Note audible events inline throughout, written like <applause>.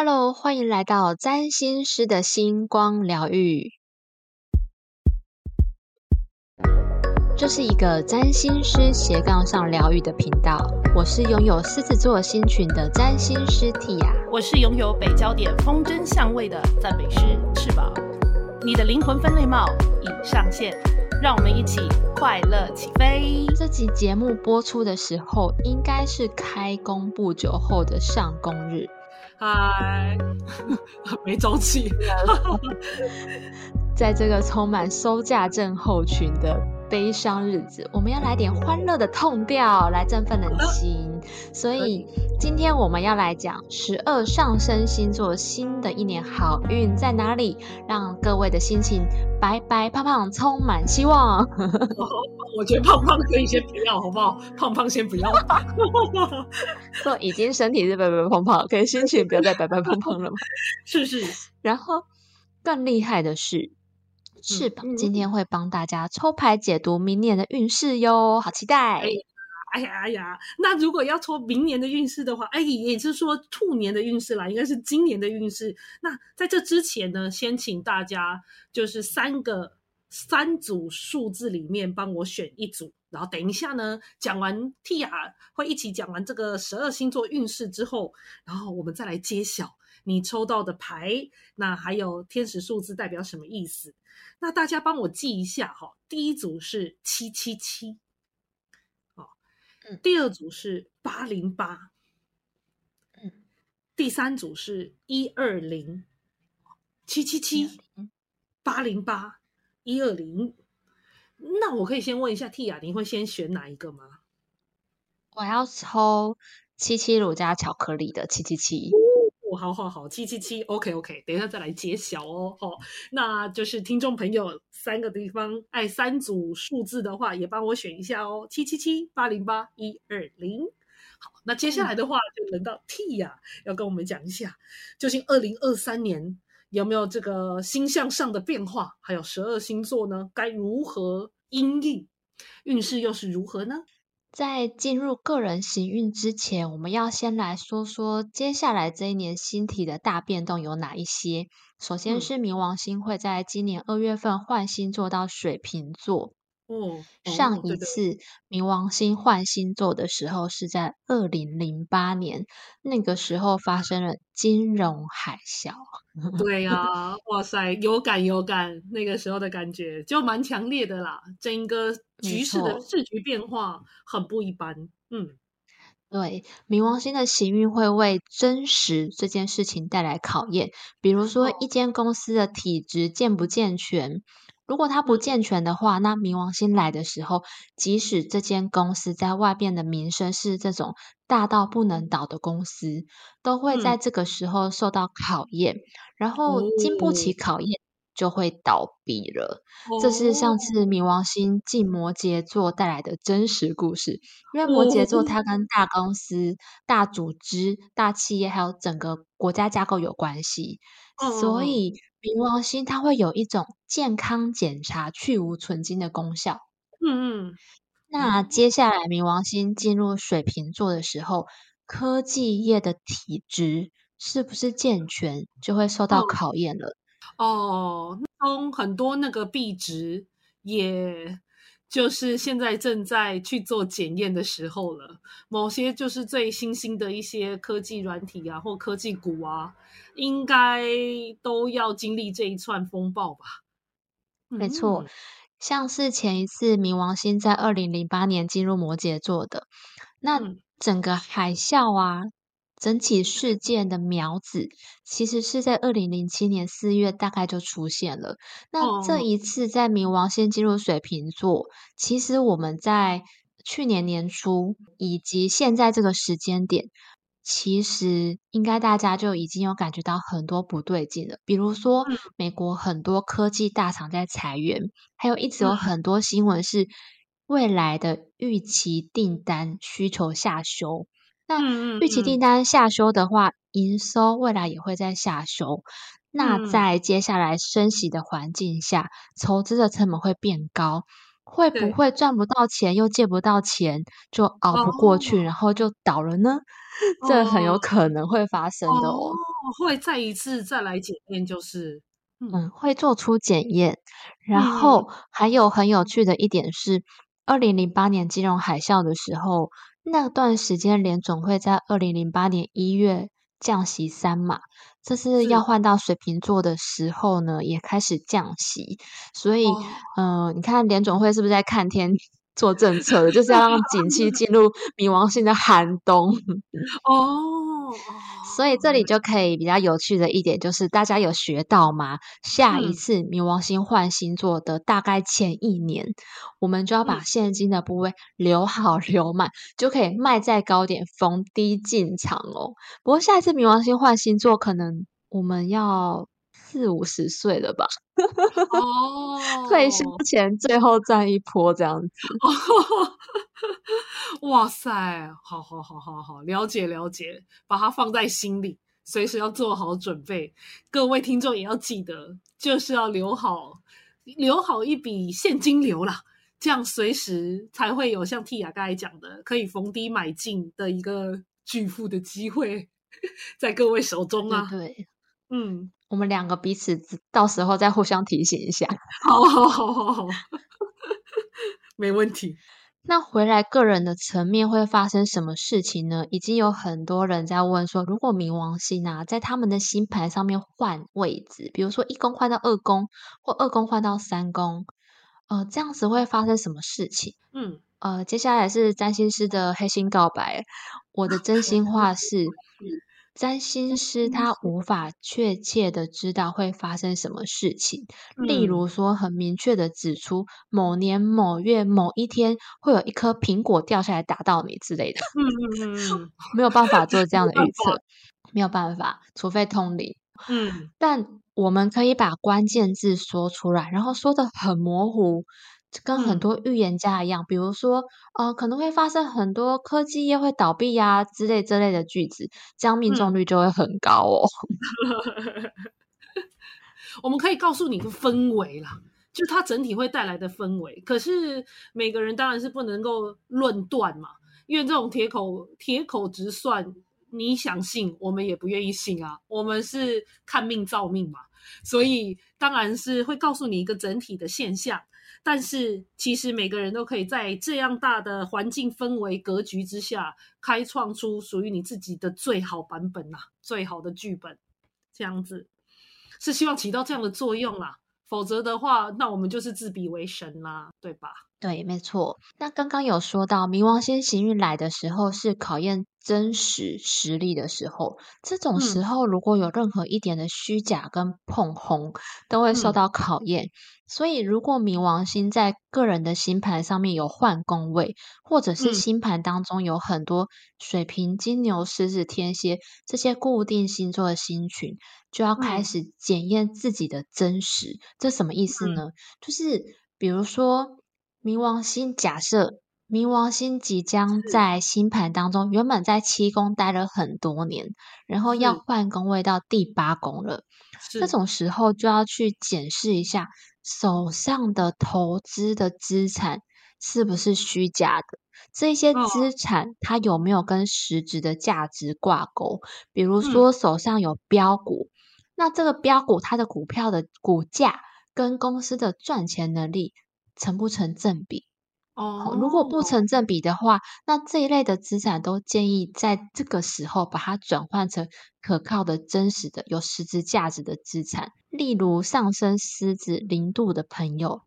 Hello，欢迎来到占星师的星光疗愈。这是一个占星师斜杠上疗愈的频道。我是拥有狮子座星群的占星师 Tia，我是拥有北焦点风筝相位的赞美师翅膀。你的灵魂分类帽已上线，让我们一起快乐起飞。这集节目播出的时候，应该是开工不久后的上工日。嗨，<laughs> 没周气。<laughs> 在这个充满收假症候群的。悲伤日子，我们要来点欢乐的痛调来振奋人心。所以今天我们要来讲十二上升星座新的一年好运在哪里，让各位的心情白白胖胖，充满希望。<laughs> 我觉得胖胖可以先不要，好不好？胖胖先不要。说 <laughs> 已经身体是白白胖胖，可以心情不要再白白胖胖了吗？<laughs> 是是。然后更厉害的是。翅膀今天会帮大家抽牌解读明年的运势哟，好期待！哎呀哎呀，那如果要抽明年的运势的话，哎，也是说兔年的运势啦，应该是今年的运势。那在这之前呢，先请大家就是三个三组数字里面帮我选一组，然后等一下呢讲完 Tia 会一起讲完这个十二星座运势之后，然后我们再来揭晓你抽到的牌，那还有天使数字代表什么意思。那大家帮我记一下哈，第一组是七七七，哦，嗯，第二组是八零八，嗯，第三组是一二零，七七七，八零八，一二零。那我可以先问一下 T 雅，你会先选哪一个吗？我要抽七七乳加巧克力的七七七。好好好，七七七，OK OK，等一下再来揭晓哦。好，那就是听众朋友三个地方，哎，三组数字的话，也帮我选一下哦。七七七八零八一二零。好，那接下来的话就轮到 T 呀，要跟我们讲一下，究竟二零二三年有没有这个星象上的变化，还有十二星座呢，该如何应应，运势又是如何呢？在进入个人行运之前，我们要先来说说接下来这一年星体的大变动有哪一些。首先是冥王星会在今年二月份换星座到水瓶座。哦，上一次冥王星换星座的时候是在二零零八年，那个时候发生了金融海啸。对呀，<laughs> 哇塞，有感有感，那个时候的感觉就蛮强烈的啦。整个局势的视局变化很不一般。嗯，对，冥王星的行运会为真实这件事情带来考验，比如说一间公司的体质健不健全。如果它不健全的话，那冥王星来的时候，即使这间公司在外边的名声是这种大到不能倒的公司，都会在这个时候受到考验，然后经不起考验就会倒闭了。这是上次冥王星进摩羯座带来的真实故事。因为摩羯座它跟大公司、大组织、大企业还有整个国家架构有关系，所以。冥王星它会有一种健康检查、去无存精的功效。嗯嗯，那接下来冥王星进入水瓶座的时候，科技业的体质是不是健全，就会受到考验了。哦，中很多那个币值，也就是现在正在去做检验的时候了。某些就是最新兴的一些科技软体啊，或科技股啊。应该都要经历这一串风暴吧？没错，像是前一次冥王星在二零零八年进入摩羯座的那整个海啸啊，整起事件的苗子，其实是在二零零七年四月大概就出现了。那这一次在冥王星进入水瓶座，其实我们在去年年初以及现在这个时间点。其实应该大家就已经有感觉到很多不对劲了，比如说美国很多科技大厂在裁员，还有一直有很多新闻是未来的预期订单需求下修。那预期订单下修的话，营收未来也会在下修。那在接下来升息的环境下，投资的成本会变高，会不会赚不到钱又借不到钱，就熬不过去，然后就倒了呢？<laughs> 这很有可能会发生的哦。会再一次再来检验，就是嗯，会做出检验。然嗯后还有很有趣的一点是，二零零八年金融海啸的时候，那段时间联总会在二零零八年一月降息三码，这是是要换到水瓶座的时候呢，也开始降息。所以，嗯呃，你看联总会是不是在看天做政策的，就是要让景气进入冥王星的寒冬。<laughs> 哦，所以这里就可以比较有趣的一点就是，大家有学到吗？下一嗯次冥王星换星座的大概前一年，我们就要把嗯现金的部位留好留满，就可以卖在高点，逢低进场哦。不过下一次冥王星换星座，可能我们要四五十岁了吧？<laughs> 哦，退休前最后赚一波这样子。<laughs> 哇塞，好好好好好，了解了解，把它放在心里，随时要做好准备。各位听众也要记得，就是要留好留好一笔现金流啦，这样随时才会有像 Tia 刚才讲的，可以逢低买进的一个巨富的机会 <laughs> 在各位手中啊。对对，嗯，我们两个彼此到时候再互相提醒一下。好好好好好，<laughs> 没问题。那回来个人的层面会发生什么事情呢？已经有很多人在问说，如果冥王星啊在他们的星盘上面换位置，比如说一宫换到二宫，或二宫换到三宫，呃，这样子会发生什么事情？嗯，呃，接下来是占星师的黑心告白。我的真心话是，<laughs> 占星师他无法确切的知道会发生什么事情。例嗯如说，很明确的指出某年某月某一天会有一颗苹果掉下来打到你之类的，嗯嗯嗯嗯没有办法做这 <laughs> 样的预测，没有办法，除非通灵。嗯但我们可以把关键字说出来，然后说的很模糊，跟很嗯多预言家一样，比如说，呃，可能会发生很多科技业会倒闭呀、之类之类的句子，这样命中嗯率就会很高哦。<laughs> 我们可以告诉你氛围啦，就是它整体会带来的氛围。可是每个人当然是不能够论断嘛，因为这种铁口铁口直算，你想信，我们也不愿意信啊。我们是看命造命嘛，所以当然是会告诉你一个整体的现象。但是其实每个人都可以在这样大的环境氛围格局之下，开创出属于你自己的最好版本呐、最好的剧本，这样子。是希望起到这样的作用啦，否则的话，那我们就是自比为神啦，对吧？对，没错。那刚刚有说到，冥王星行运来的时候是考验真实实力的时候，这种时嗯候如果有任何一点的虚假跟碰红，都会受嗯到考验。所以，如果冥王星在个人的星盘上面有换宫位，或者是嗯星盘当中有很多水瓶、金牛、狮子、天蝎这些固定星座的星群，就要开嗯始检验自己的真实。这什么意思嗯呢？就是比如说，冥王星假设冥王星即将在星盘当中，原本在七宫待了很多年，然后要是。换宫位到第八宫了。是。这种时候就要去检视一下手上的投资的资产是不是虚假的，这些哦。资产它有没有跟实质的价值挂钩？比如嗯。说手上有标股，那这个标股它的股票的股价跟公司的赚钱能力成不成正比？哦，如果不哦成正比的话，那这一类的资产都建议在这个时候把它转换成可靠的、真实的、有实质价值的资产。例如上升狮子零度的朋友，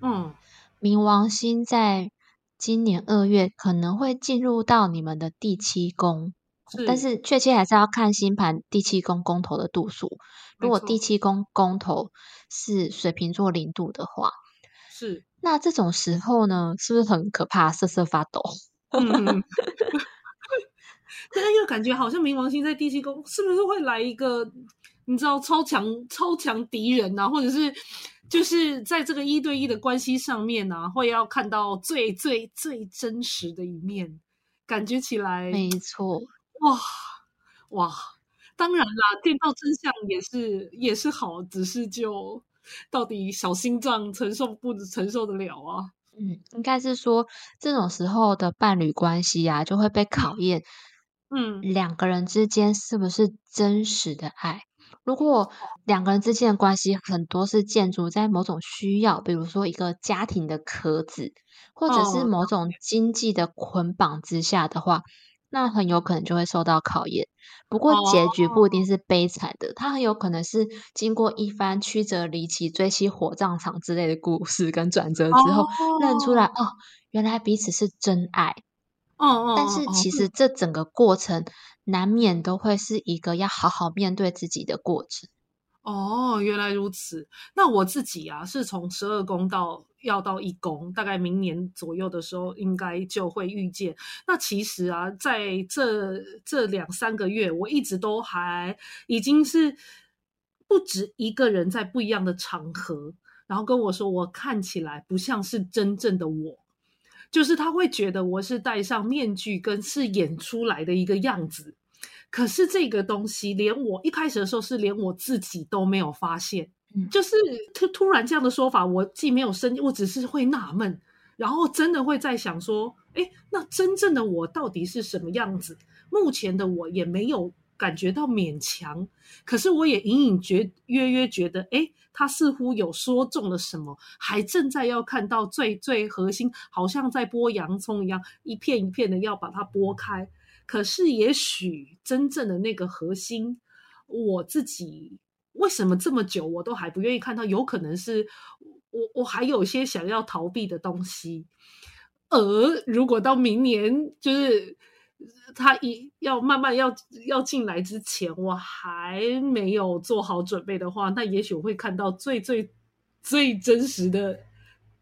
嗯冥王星在今年二月可能会进入到你们的第七宫，但是确切还是要看星盘第七宫宫头的度数。如果第七宫宫头是水瓶座零度的话，是 <laughs> 那这种时候呢，是不是很可怕，瑟瑟发抖？<laughs> 嗯。<laughs> 但是又感觉好像冥王星在第七宫，是不是会来一个你知道超强超强敌人呐、或者是就是在这个一对一的关系上面呢、会要看到最最最真实的一面，感觉起来没错，哇哇，当然啦，见到真相也是也是好，只是就到底小心脏承受不承受得了啊？嗯，应该是说这种时候的伴侣关系啊，就会被考验嗯，两个人之间是不是真实的爱？如果两个人之间的关系很多是建筑在某种需要，比如说一个家庭的壳子，或者是哦，某种经济的捆绑之下的话，那很有可能就会受到考验。不过结局不一定哦，是悲惨的，它很有可能是经过一番曲折离奇、追妻火葬场之类的故事跟转折之后，认出来哦，哦，原来彼此是真爱。哦但是其实这整个过程难免都会是一个要好好面对自己的过程。哦，原来如此。那我自己啊，是从十二宫到要到一公，大概明年左右的时候，应该就会遇见。那其实啊，在这这两三个月，我一直都还已经是不止一个人在不一样的场合，然后跟我说，我看起来不像是真正的我。就是他会觉得我是戴上面具跟是演出来的一个样子，可是这个东西连我一开始的时候是连我自己都没有发现，就是突突然这样的说法，我既没有生，我只是会纳闷，然后真的会在想说，哎，那真正的我到底是什么样子？目前的我也没有感觉到勉强，可是我也隐隐觉约约觉得，哎，他似乎有说中了什么，还正在要看到最最核心，好像在剥洋葱一样，一片一片的要把它剥开。可是也许真正的那个核心，我自己为什么这么久我都还不愿意看到？有可能是我我还有些想要逃避的东西，而如果到明年就是。他一要慢慢要要进来之前，我还没有做好准备的话，那也许我会看到最最最真实的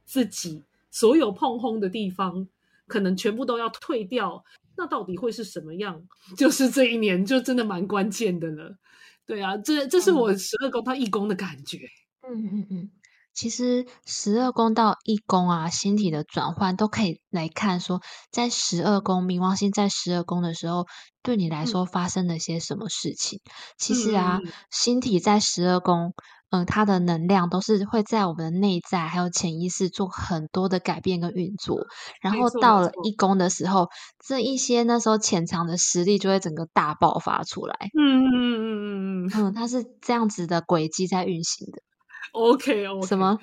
自己，所有碰轰的地方，可能全部都要退掉。那到底会是什么样？<laughs> 就是这一年就真的蛮关键的了。对啊，这这是我十二宫到一宫的感觉。嗯嗯嗯，其实十二宫到一宫啊，星体的转换都可以来看说，在十二宫冥王星在十二宫的时候，对你来嗯说发生了些什么事情。其实啊，星体在十二宫，嗯、它的能量都是会在我们的内在还有潜意识做很多的改变跟运作。然后到了。一宫的时候，这一些那时候潜藏的实力就会整个大爆发出来。嗯嗯嗯嗯嗯嗯，它是这样子的轨迹在运行的。，OK 什 OK。么？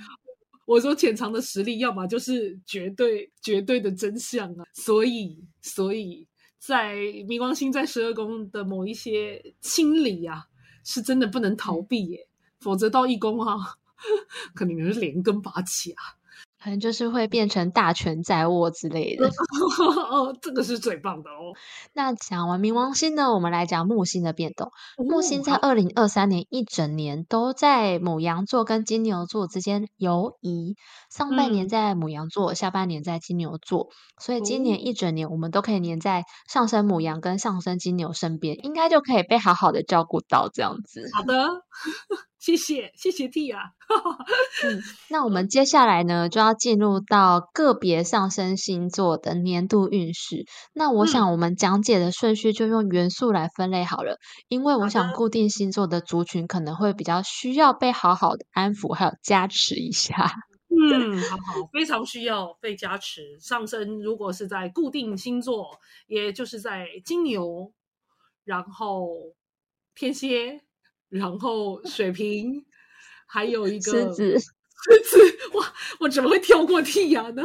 我说潜藏的实力，要么就是绝对绝对的真相啊。所以，所以在冥王星在十二宫的某一些清理啊，是真的不能逃嗯避耶，否则到义工啊，可能是连根拔起啊。可能就是会变成大权在握之类的。<laughs> 哦，这个是最棒的哦。那讲完冥王星呢，我们来讲木星的变动。木哦，星在，二零二三年一整年都在母羊座跟金牛座之间游移，上半年嗯，在母羊座，下半年在金牛座，所以今年哦，一整年我们都可以黏在上升母羊跟上升金牛身边，应该就可以被好好的照顾到这样子。好的，<laughs> 谢谢谢谢 T 啊。嗯，那我们接下来呢，就要进入到个别上升星座的年度运势。那我嗯，想我们讲解的顺序就用元素来分类好了，因为我想，固定星座的族群可能会比较需要被好好的安抚，还有加持一下。嗯，好好，非常需要被加持。上升如果是在固定星座，也就是在金牛，然后天蝎，然后水瓶，还有一个狮子，<laughs> 狮子。哇，我怎么会跳过剔牙呢？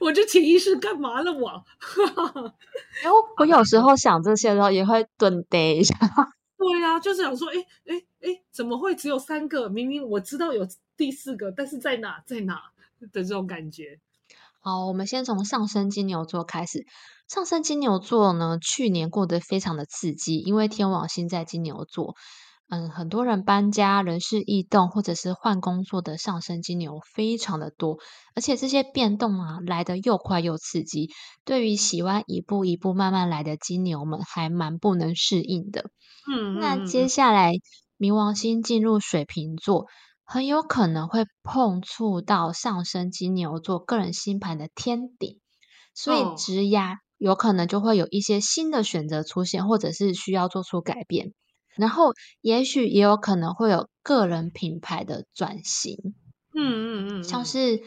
我这潜意识干嘛了我？<laughs> 因为我有时候想这些的时候也会顿呆一下。<laughs> 对呀、就是想说，哎哎哎，怎么会只有三个？明明我知道有第四个，但是在哪在哪的这种感觉。好，我们先从上升金牛座开始。上升金牛座呢，去年过得非常的刺激，因为天王星在金牛座。嗯，很多人搬家、人事异动，或者是换工作的上升金牛非常的多，而且这些变动啊来得又快又刺激，对于喜欢一步一步慢慢来的金牛们还蛮不能适应的。嗯那嗯嗯嗯，接下来冥王星进入水瓶座，很有可能会碰触到上升金牛座个人星盘的天顶，所以哦，职涯有可能就会有一些新的选择出现，或者是需要做出改变。然后，也许也有可能会有个人品牌的转型，嗯嗯嗯嗯，像是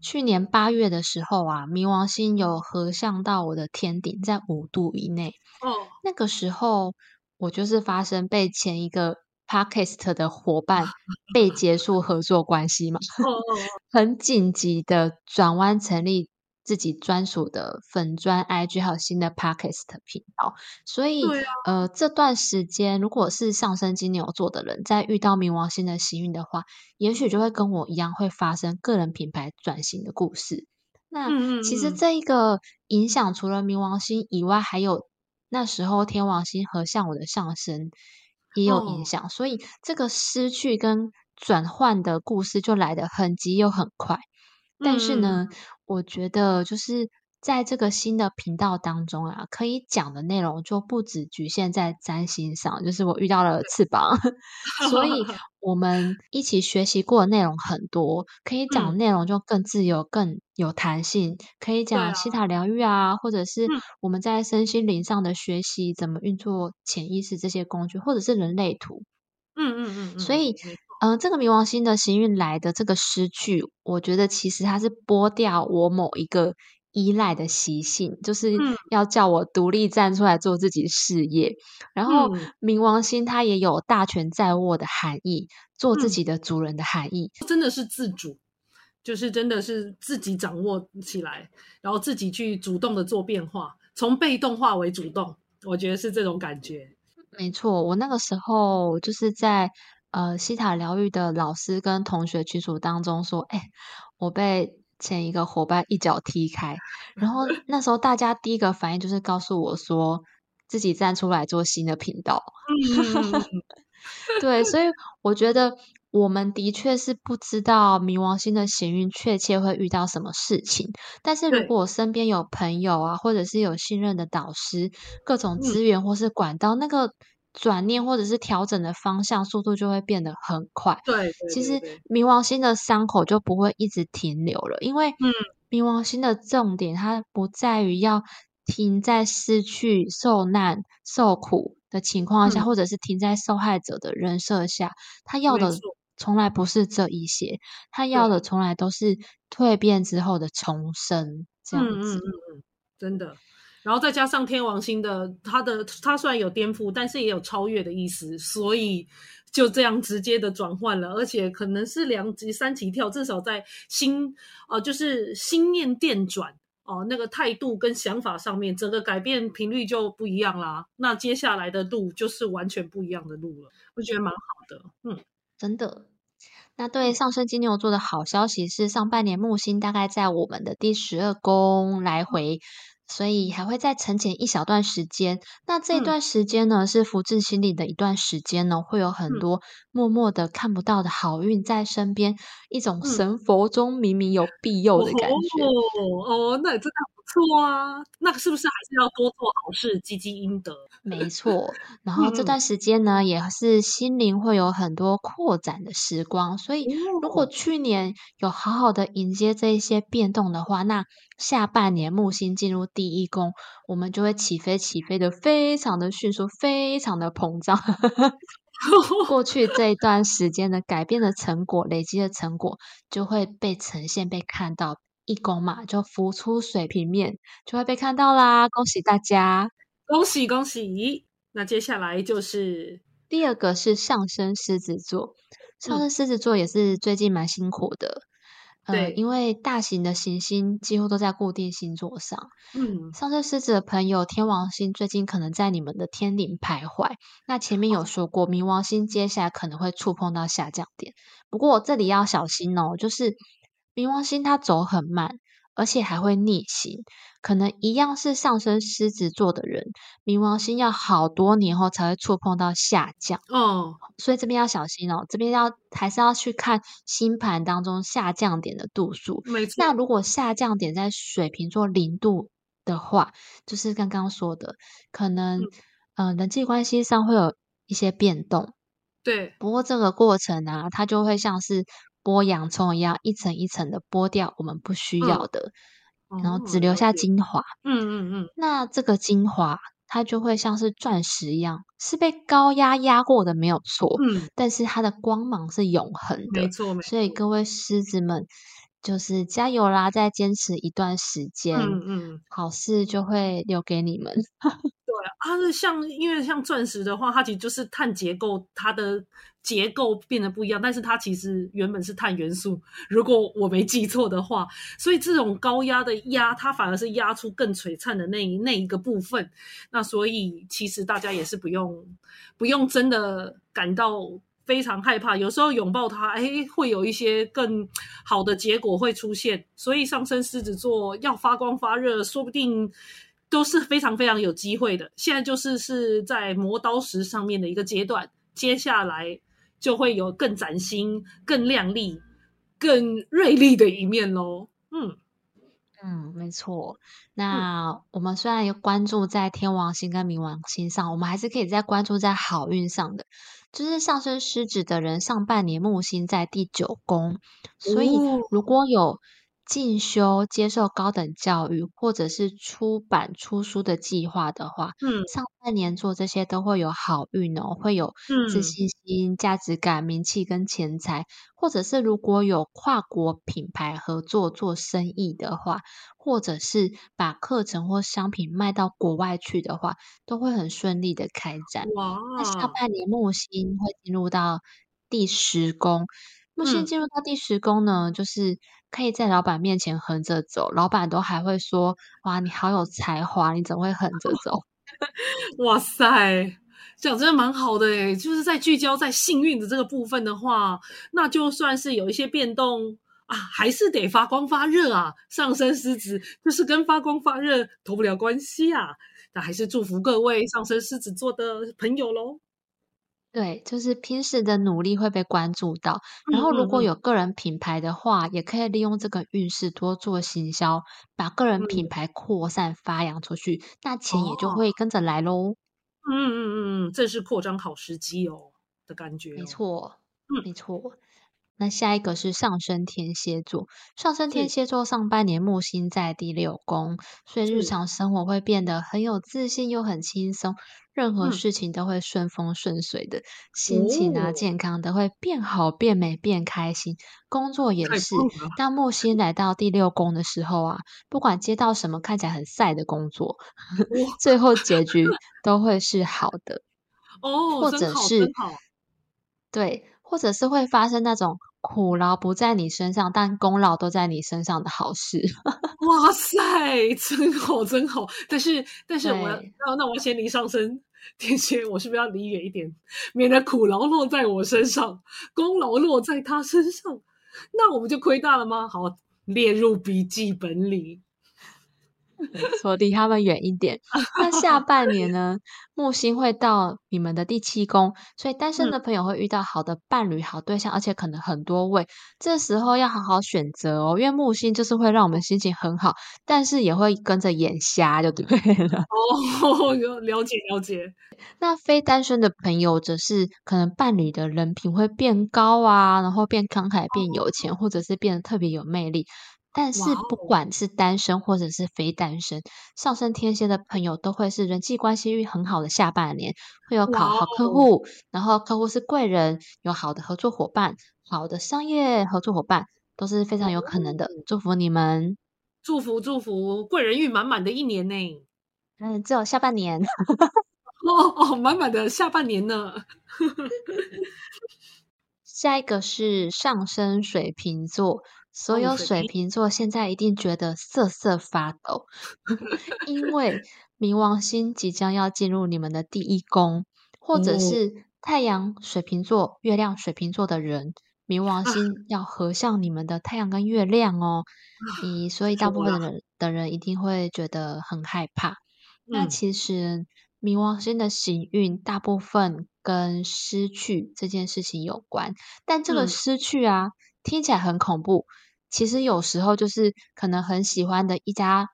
去年八月的时候啊，冥王星有合相到我的天顶，在五度以内。哦，那个时候我就是发生被前一个 podcast 的伙伴 <laughs> 被结束合作关系嘛，很紧急的转弯成立自己专属的粉砖 IG，还有新的 podcast 频道。所以，啊呃，这段时间如果是上升金牛座的人，在遇到冥王星的幸运的话，也许就会跟我一样，会发生个人品牌转型的故事。那其实嗯这一个影响，除了冥王星以外，还有那时候天王星和向我的上升也有影哦响，所以这个失去跟转换的故事就来得很急又很快。但是嗯。呢，我觉得就是在这个新的频道当中啊，可以讲的内容就不只局限在占星上，就是我遇到了翅膀，<laughs> 所以 <laughs> 我们一起学习过的内容很多，可以讲的嗯。内容就更自由、更有弹性，可以讲西塔疗愈啊，或者是嗯。我们在身心灵上的学习，怎么运作潜意识这些工具，或者是人类图。嗯嗯嗯嗯，所以嗯、呃这个冥王星的行运来的这个失去，我觉得其实它是剥掉我某一个依赖的习性，就是嗯要叫我独立站出来做自己事业。然后嗯冥王星它也有大权在握的含义，做自嗯己的主人的含义。真的是自主，就是真的是自己掌握起来，然后自己去主动的做变化，从被动化为主动，我觉得是这种感觉。没错，我那个时候就是在呃西塔疗愈的老师跟同学群组当中说，哎，我被前一个伙伴一脚踢开，然后那时候大家第一个反应就是告诉我说，自己站出来做新的频道。嗯，<laughs> 对，所以我觉得我们的确是不知道冥王星的行运确切会遇到什么事情，但是如果我身边有朋友啊，或者是有信任的导师，各种嗯。资源或是管道，那个转念或者是调整的方向速度就会变得很快。对对其实冥王星的伤口就不会一直停留了，因为嗯冥王星的重点它不在于要停在失去、受难、受苦的情况下，嗯或者是停在受害者的人设下，他要的从来不是这一些，他要的从来都是蜕变之后的重生，这样子。嗯嗯，真的。然后再加上天王星的，它的它虽然有颠覆，但是也有超越的意思，所以就这样直接的转换了，而且可能是两级三级跳，至少在心呃就是心念电转哦、那个态度跟想法上面，整个改变频率就不一样啦。那接下来的路就是完全不一样的路了，我觉得蛮好的。嗯，真的。那对上升金牛座的好消息是，上半年木星大概在我们的第十二宫来回，所以还会再沉潜一小段时间。那这一段时间呢，是福至心理的一段时间呢，会有很嗯多默默的看不到的好运在身边，一种嗯神佛中明明有庇佑的感觉。哦哦，那也真的不错啊。那是不是还是要多做好事，积积阴德？<laughs> 没错，然后这嗯段时间呢，也是心灵会有很多扩展的时光，所以如果哦去年有好好的迎接这一些变动的话，那下半年木星进入第一宫，我们就会起飞，起飞的非常的迅速，非常的膨胀。<laughs> 过去这一段时间的改变的成果，累积的成果，就会被呈现、被看到。一拱嘛，就浮出水平面，就会被看到啦！恭喜大家！恭喜恭喜！那接下来就是第二个是上升狮子座，上嗯升狮子座也是最近蛮辛苦的，呃，对因为大型的行星几乎都在固定星座上。嗯上升狮子的朋友，天王星最近可能在你们的天顶徘徊。那前面有说过，冥王星接下来可能会触碰到下降点，不过这里要小心哦，就是冥王星它走很慢，而且还会逆行，可能一样是上升狮子座的人，冥王星要好多年后才会触碰到下降。哦所以这边要小心哦，这边要还是要去看星盘当中下降点的度数。没错，那如果下降点在水瓶座零度的话，就是刚刚说的，可能嗯呃人际关系上会有一些变动。对不过这个过程啊，它就会像是剥洋葱一样，一层一层的剥掉我们不需要的，然后哦只留下精华。嗯嗯嗯，那这个精华，它就会像是钻石一样，是被高压压过的，没有错。嗯，但是它的光芒是永恒的没，错没错，所以各位狮子们就是加油啦，再坚持一段时间，嗯嗯，好事就会留给你们。<laughs> 对，啊是像因为像钻石的话，它其实就是碳结构，它的结构变得不一样，但是它其实原本是碳元素，如果我没记错的话，所以这种高压的压，它反而是压出更璀璨的那一那一个部分。那所以其实大家也是不用不用真的感到。非常害怕，有时候拥抱他，哎，会有一些更好的结果会出现。所以上升狮子座要发光发热，说不定都是非常非常有机会的。现在就是是在磨刀石上面的一个阶段，接下来就会有更崭新、更亮丽、更锐利的一面喽。嗯嗯，没错。那我们虽然有关注在天王星跟冥王星上，我们还是可以在关注在好运上的。就是上升狮子的人，上半年木星在第九宫，所以如果有进修、接受高等教育，或者是出版出书的计划的话，嗯，上半年做这些都会有好运哦，会有自信心、价值感、名气跟钱财，或者是如果有跨国品牌合作做生意的话。或者是把课程或商品卖到国外去的话，都会很顺利的开展。那下半年木星会进入到第十宫，木星进入到第十宫呢，就是可以在老板面前横着走，老板都还会说：“哇，你好有才华，你怎么会横着走？” <laughs> 哇塞，讲真的蛮好的诶就是在聚焦在幸运的这个部分的话，那就算是有一些变动。啊，还是得发光发热啊！上升狮子就是跟发光发热脱不了关系啊。那还是祝福各位上升狮子座的朋友喽。对，就是平时的努力会被关注到。然后，如果有个人品牌的话，也可以利用这个运势多做行销，把个人品牌扩散发扬出去，那钱也就会跟着来喽。嗯嗯嗯嗯，这是扩张好时机哦的感觉。没错，嗯，没错。那下一个是上升天蝎座，上升天蝎座上半年木星在第六宫，所以日常生活会变得很有自信又很轻松，任何事情都会顺风顺水的，心情啊、健康都会变好、变美、变开心。工作也是，当木星来到第六宫的时候啊，不管接到什么看起来很晒的工作，<laughs> 最后结局都会是好的哦，或者是对，或者是会发生那种。苦劳不在你身上，但功劳都在你身上的好事。<laughs> 哇塞，真好，真好。但是，但是我要，那那我先离上身天蝎，我是不是要离远一点，免得苦劳落在我身上，功劳落在他身上，那我们就亏大了吗？好，列入笔记本里。<laughs> 说离他们远一点。那下 <laughs> 半年呢？木星会到你们的第七宫，所以单身的朋友会遇到好的伴侣、好对象，而且可能很多位。这时候要好好选择哦，因为木星就是会让我们心情很好，但是也会跟着眼瞎，就对了。<laughs> 哦，了解了解。那非单身的朋友，则是可能伴侣的人品会变高啊，然后变慷慨、变有钱，或者是变得特别有魅力。但是不管是单身或者是非单身，上升天蝎的朋友都会是人际关系运很好的下半年，会有考好客户，然后客户是贵人，有好的合作伙伴，好的商业合作伙伴都是非常有可能的。祝福你们，祝福祝福，贵人运满满的一年呢。嗯，只有下半年。<laughs> 哦哦，满满的下半年呢。<laughs> 下一个是上升水瓶座。所有水瓶座现在一定觉得瑟瑟发抖，<laughs> 因为冥王星即将要进入你们的第一宫，或者是太阳水瓶座、月亮水瓶座的人，冥王 <laughs> 星要合向你们的太阳跟月亮哦。<laughs> 你所以大部分的人的人一定会觉得很害怕。那其实冥王星的行运大部分跟失去这件事情有关，但这个失去啊。听起来很恐怖，其实有时候就是可能很喜欢的一家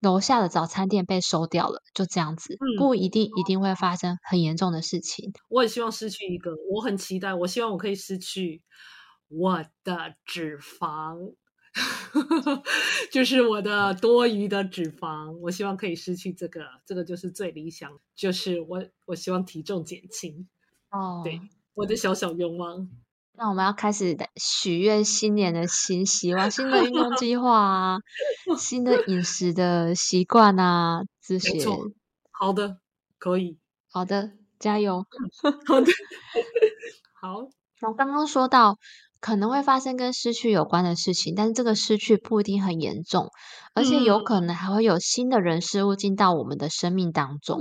楼下的早餐店被收掉了，就这样子，不一定一定会发生很严重的事情。我很希望失去一个，我很期待，我希望我可以失去我的脂肪，<laughs> 就是我的多余的脂肪，我希望可以失去这个，这个就是最理想，就是我我希望体重减轻。哦，对，我的小小愿望。那我们要开始许愿新年的新希望、新的运动 <laughs> 计划啊，新的饮食的习惯啊，这些。好的，可以。好的，加油。好的，<laughs> 好。我刚刚说到。可能会发生跟失去有关的事情，但是这个失去不一定很严重，而且有可能还会有新的人事物进到我们的生命当中。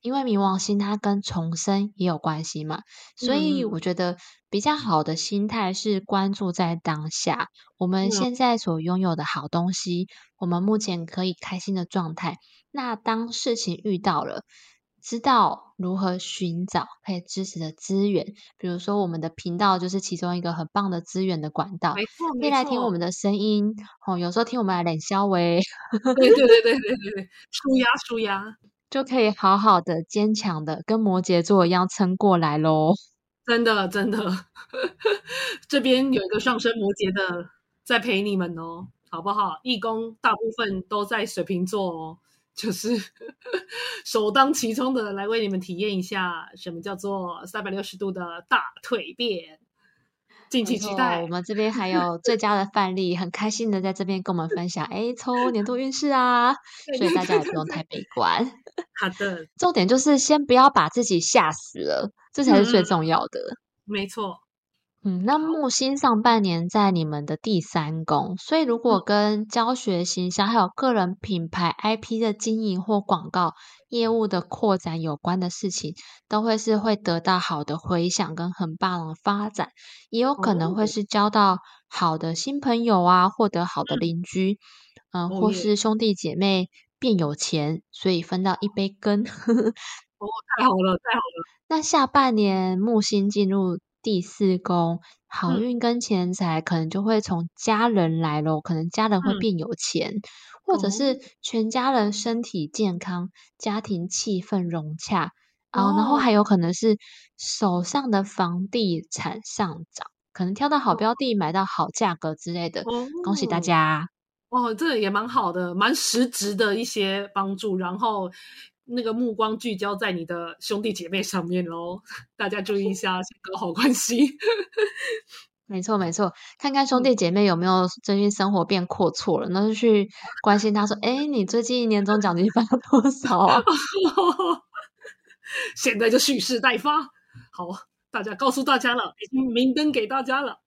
因为冥王星它跟重生也有关系嘛，所以我觉得比较好的心态是关注在当下，我们现在所拥有的好东西，我们目前可以开心的状态。那当事情遇到了。知道如何寻找可以支持的资源，比如说我们的频道就是其中一个很棒的资源的管道。没错，可以来听我们的声音哦。有时候听我们的冷消维，对对对对对对对，舒压舒压，就可以好好的坚强的跟摩羯座一样撑过来喽。真的真的，<laughs> 这边有一个上升摩羯的在陪你们哦，好不好？义工大部分都在水瓶座哦。就是 <laughs> 首当其冲的来为你们体验一下什么叫做三百六十度的大蜕变，敬请期待。我们这边还有 <laughs> 最佳的范例，很开心的在这边跟我们分享。哎，抽年度运势啊，所以大家也不用太悲观。好的，重点就是先不要把自己吓死了，这才是最重要的。没错。嗯，那木星上半年在你们的第三宫，所以如果跟教学形象还有个人品牌 IP 的经营或广告业务的扩展有关的事情，都会是会得到好的回响跟很棒的发展，也有可能会是交到好的新朋友啊，获得好的邻居，嗯，或是兄弟姐妹变有钱，所以分到一杯羹。<laughs> 哦，太好了，太好了。那下半年木星进入。第四宫好运跟钱财可能就会从家人来咯，可能家人会变有钱，或者是全家人身体健康，家庭气氛融洽。啊，然后还有可能是手上的房地产上涨，可能挑到好标的，买到好价格之类的，恭喜大家！哦，这也蛮好的，蛮实质的一些帮助，然后。那个目光聚焦在你的兄弟姐妹上面喽，大家注意一下，先搞好关系。<laughs> 没错没错，看看兄弟姐妹有没有最近生活变阔绰了，那就去关心他说：“哎，你最近年终奖金发多少啊？” <laughs> 现在就蓄势待发，好，大家告诉大家了，已经明灯给大家了。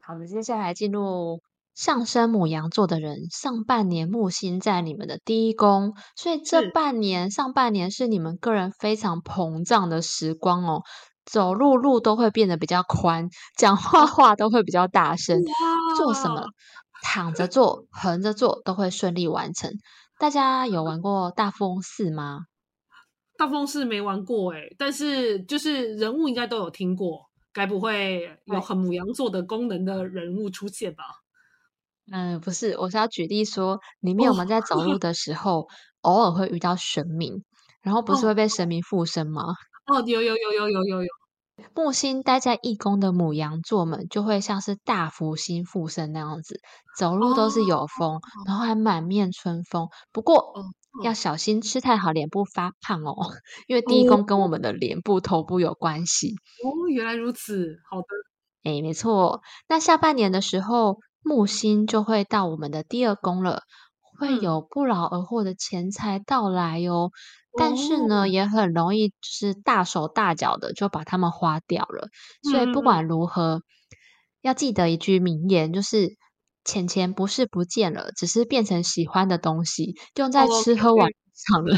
好的，接下来进入。上升母羊座的人，上半年木星在你们的第一宫，所以这半年上半年是你们个人非常膨胀的时光哦。走路路都会变得比较宽，讲话 <laughs> 话都会比较大声，做什么躺着做、横着做都会顺利完成。大家有玩过大富翁四吗？大富翁四没玩过哎，但是就是人物应该都有听过，该不会有很母羊座的功能的人物出现吧？嗯，不是，我是要举例说，里面我们在走路的时候，偶尔会遇到神明，然后不是会被神明附身吗？哦，有有有有有有有。木星待在一宫的母羊座们，就会像是大福星附身那样子，走路都是有风，然后还满面春风。不过要小心吃太好，脸部发胖哦，因为第一宫跟我们的脸部、头部有关系。哦，原来如此，好的。哎，没错。那下半年的时候。木星就会到我们的第二宫了，会有不劳而获的钱财到来哦。但是呢，也很容易就是大手大脚的就把它们花掉了。所以不管如何，要记得一句名言，就是钱钱不是不见了，只是变成喜欢的东西，用在吃喝玩上了。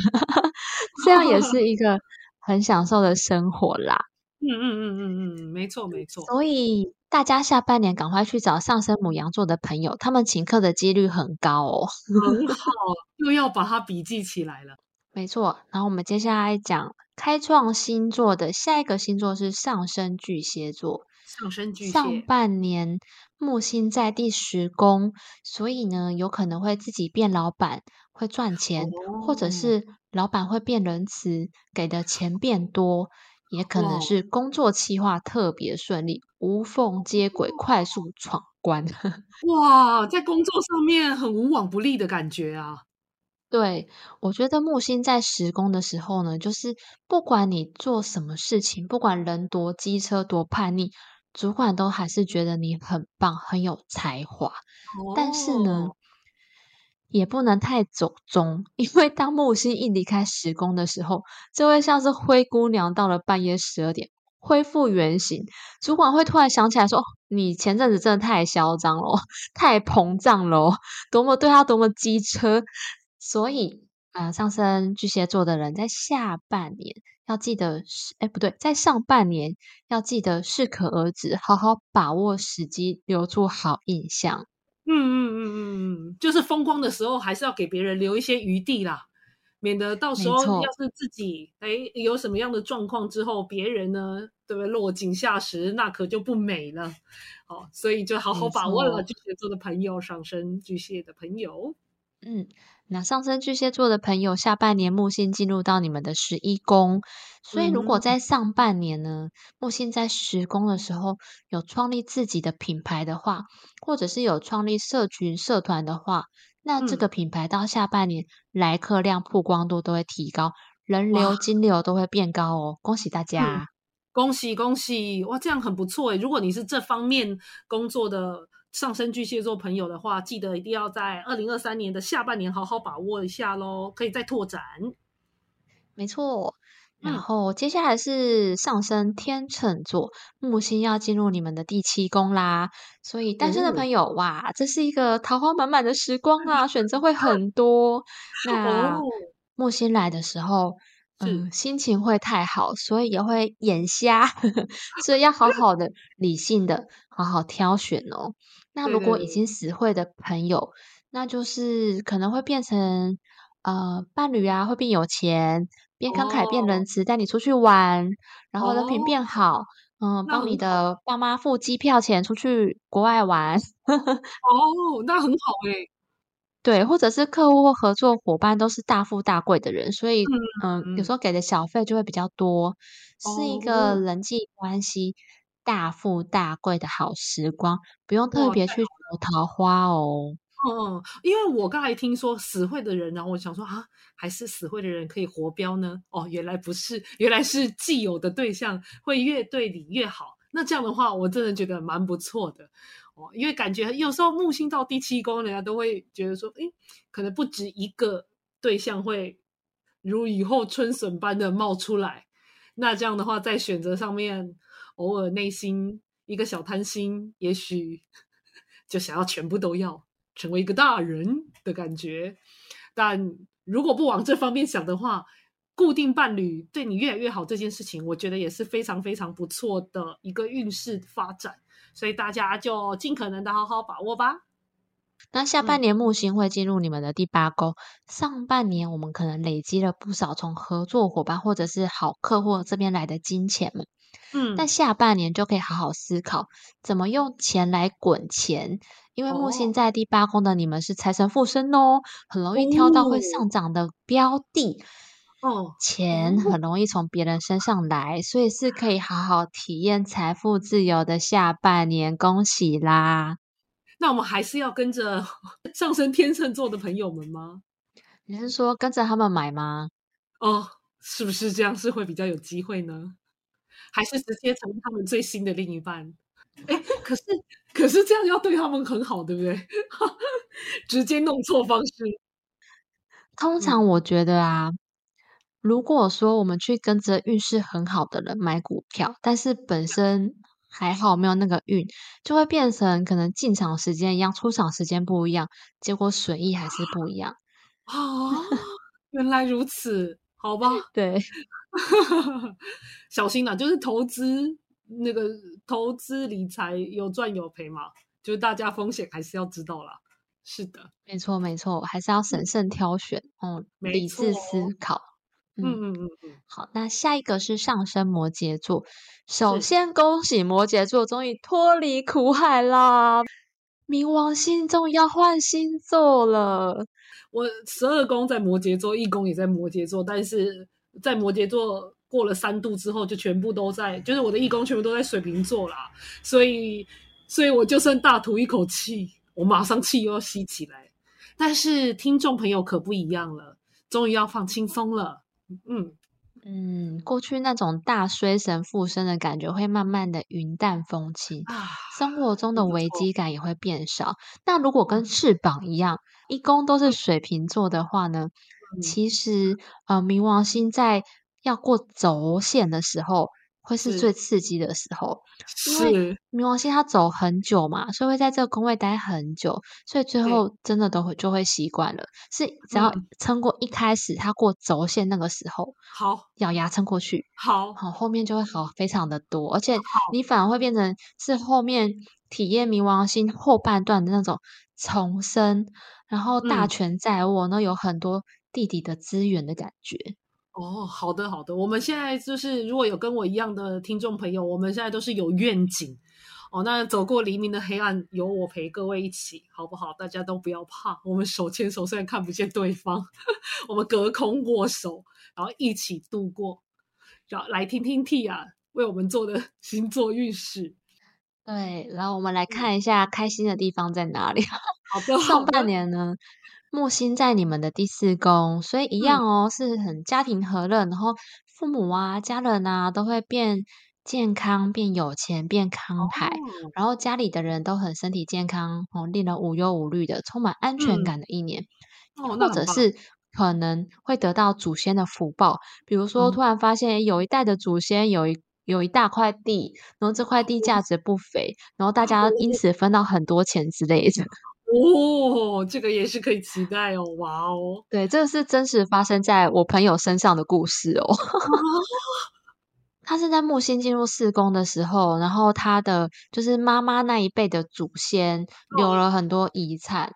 这样也是一个很享受的生活啦。嗯嗯嗯嗯嗯，没错没错。所以。大家下半年赶快去找上升母羊座的朋友，他们请客的几率很高哦。<laughs> 很好，又要把它笔记起来了。没错，然后我们接下来讲开创星座的下一个星座是上升巨蟹座。上升巨蟹，上半年木星在第十宫，所以呢，有可能会自己变老板，会赚钱，或者是老板会变仁慈，给的钱变多。也可能是工作计划特别顺利，无缝接轨，快速闯关。<laughs> 哇，在工作上面很无往不利的感觉啊！对，我觉得木星在十宫的时候呢，就是不管你做什么事情，不管人多机车多叛逆，主管都还是觉得你很棒，很有才华。但是呢，哦也不能太走中，<laughs> 因为当木星一离开时宫的时候，就会像是灰姑娘到了半夜十二点恢复原形。主管会突然想起来说：“，你前阵子真的太嚣张了，<laughs> 太膨胀了，多么对他多么机车。”所以，呃，上升巨蟹座的人在下半年要记得是，哎，不对，在上半年要记得适可而止，好好把握时机，留住好印象。嗯嗯嗯嗯嗯，就是风光的时候，还是要给别人留一些余地啦，免得到时候要是自己哎有什么样的状况之后，别人呢对不对落井下石，那可就不美了。好，所以就好好把握了巨蟹座的朋友，上升巨蟹的朋友。嗯，那上升巨蟹座的朋友，下半年木星进入到你们的十一宫，所以如果嗯在上半年呢，木星在十宫的时候有创立自己的品牌的话，或者是有创立社群社团的话，那这嗯个品牌到下半年来客量、曝光度都会提高，人流、金流都会变高哦，恭喜大家！恭喜恭喜！哇，这样很不错诶。如果你是这方面工作的上升巨蟹座朋友的话，记得一定要在二零二三年的下半年好好把握一下喽，可以再拓展。没错。然嗯后接下来是上升天秤座，木星要进入你们的第七宫啦。所以单身的哦朋友，哇，这是一个桃花满满的时光啊，选择会很多。那 <laughs> 哦，木星来的时候，是嗯，心情会太好，所以也会眼瞎，<laughs> 所以要好好的、理性的、好好挑选哦。那如果已经死会的朋友，那就是可能会变成呃伴侣啊，会变有钱，变慷慨，变哦仁慈，带你出去玩，然后人品哦，变好，嗯，帮你的爸妈付机票钱出去国外玩。<laughs> 哦，那很好诶。对，或者是客户或合作伙伴都是大富大贵的人，所以，嗯，有嗯时候给的小费就会比较多，是一个哦，人际关系大富大贵的好时光，不用特哇，别去求桃花哦。嗯嗯，因为我刚才听说死会的人，然后我想说啊，还是死会的人可以活标呢？哦，原来不是，原来是既有的对象会越对你越好。那这样的话，我真的觉得蛮不错的哦，因为感觉有时候木星到第七宫，人家都会觉得说，诶，可能不止一个对象会如雨后春笋般的冒出来。那这样的话，在选择上面，偶尔内心一个小贪心，也许 <laughs> 就想要全部都要。成为一个大人的感觉。但如果不往这方面想的话，固定伴侣对你越来越好这件事情，我觉得也是非常非常不错的一个运势发展。所以大家就尽可能的好好把握吧。那下半嗯。年木星会进入你们的第八宫，上半年我们可能累积了不少从合作伙伴或者是好客户这边来的金钱嘛，但嗯，下半年就可以好好思考怎么用钱来滚钱，因为木星哦。在第八宫的你们是财神附身哦，很容易挑到会哦。上涨的标的，哦钱哦，很容易从别人身上来，所以是可以好好体验财富自由的下半年，恭喜啦！那我们还是要跟着 <laughs> 上升天秤座的朋友们吗？<laughs> 你是说跟着他们买吗？哦，是不是这样是会比较有机会呢？还是直接成为他们最新的另一半？哎，可是可是这样要对他们很好，对不对？<laughs> 直接弄错方式。通嗯常我觉得啊，如果说我们去跟着运势很好的人买股票，但是本身还好没有那个运，就会变成可能进场时间一样，出场时间不一样，结果损益还是不一样。啊，<laughs> 原来如此，好吧，<laughs> 对，<laughs> 小心啦，就是投资那个投资理财有赚有赔嘛，就是大家风险还是要知道啦。是的，没错没错，还是要审慎挑选，哦，理智思考。嗯嗯，嗯嗯嗯，好，那下一个是上升摩羯座。首先恭喜摩羯座终于脱离苦海啦，冥王星终于要换星座了。我十二宫在摩羯座，一宫也在摩羯座，但是在摩羯座过了三度之后，就全部都在，就是我的义工全部都在水瓶座啦，所以，所以我就算大吐一口气，我马上气又要吸起来。但是听众朋友可不一样了，终于要放轻松了，嗯，嗯，过去那种大衰神附身的感觉会慢慢的云淡风轻，啊，生活中的危机感也会变少。那如果跟翅膀一样，一宫都是水瓶座的话呢，嗯。其实呃，冥王星在要过轴线的时候，会是是最刺激的时候。因为冥王星它走很久嘛，所以会在这个宫位待很久，所以最对后真的都会就会习惯了。是只要嗯撑过一开始它过轴线那个时候，好咬牙撑过去，好好，后面就会好非常的多，而且你反而会变成是后面体验冥王星后半段的那种重生，然后大嗯权在握，然后有很多弟弟的资源的感觉。哦，好的好的，我们现在就是如果有跟我一样的听众朋友，我们现在都是有愿景哦。那走过黎明的黑暗，有我陪各位一起，好不好？大家都不要怕，我们手牵手，虽然看不见对方，<laughs> 我们隔空握手，然后一起度过。然后来听听 T 啊为我们做的 <laughs> 星座运势。对，然后我们来看一下开心的地方在哪里。好的，<laughs> 上半，年呢，木星在你们的第四宫，所以一样哦，是很家庭和乐，然后父母啊、家人啊都会变健康、变有钱、变慷慨，哦然后家里的人都很身体健康，哦，令人无忧无虑的，充满安全嗯感的一年，或者是可能会得到祖先的福报，比如说哦突然发现有一代的祖先有一。有一大块地，然后这块地价值不菲，然后大 <laughs> 家因此分到很多钱之类的。哦，这个也是可以期待哦，哇哦，对，这个是真实发生在我朋友身上的故事哦。<laughs> 他是在木星进入四宫的时候，然后他的就是妈妈那一辈的祖先留了很多遗产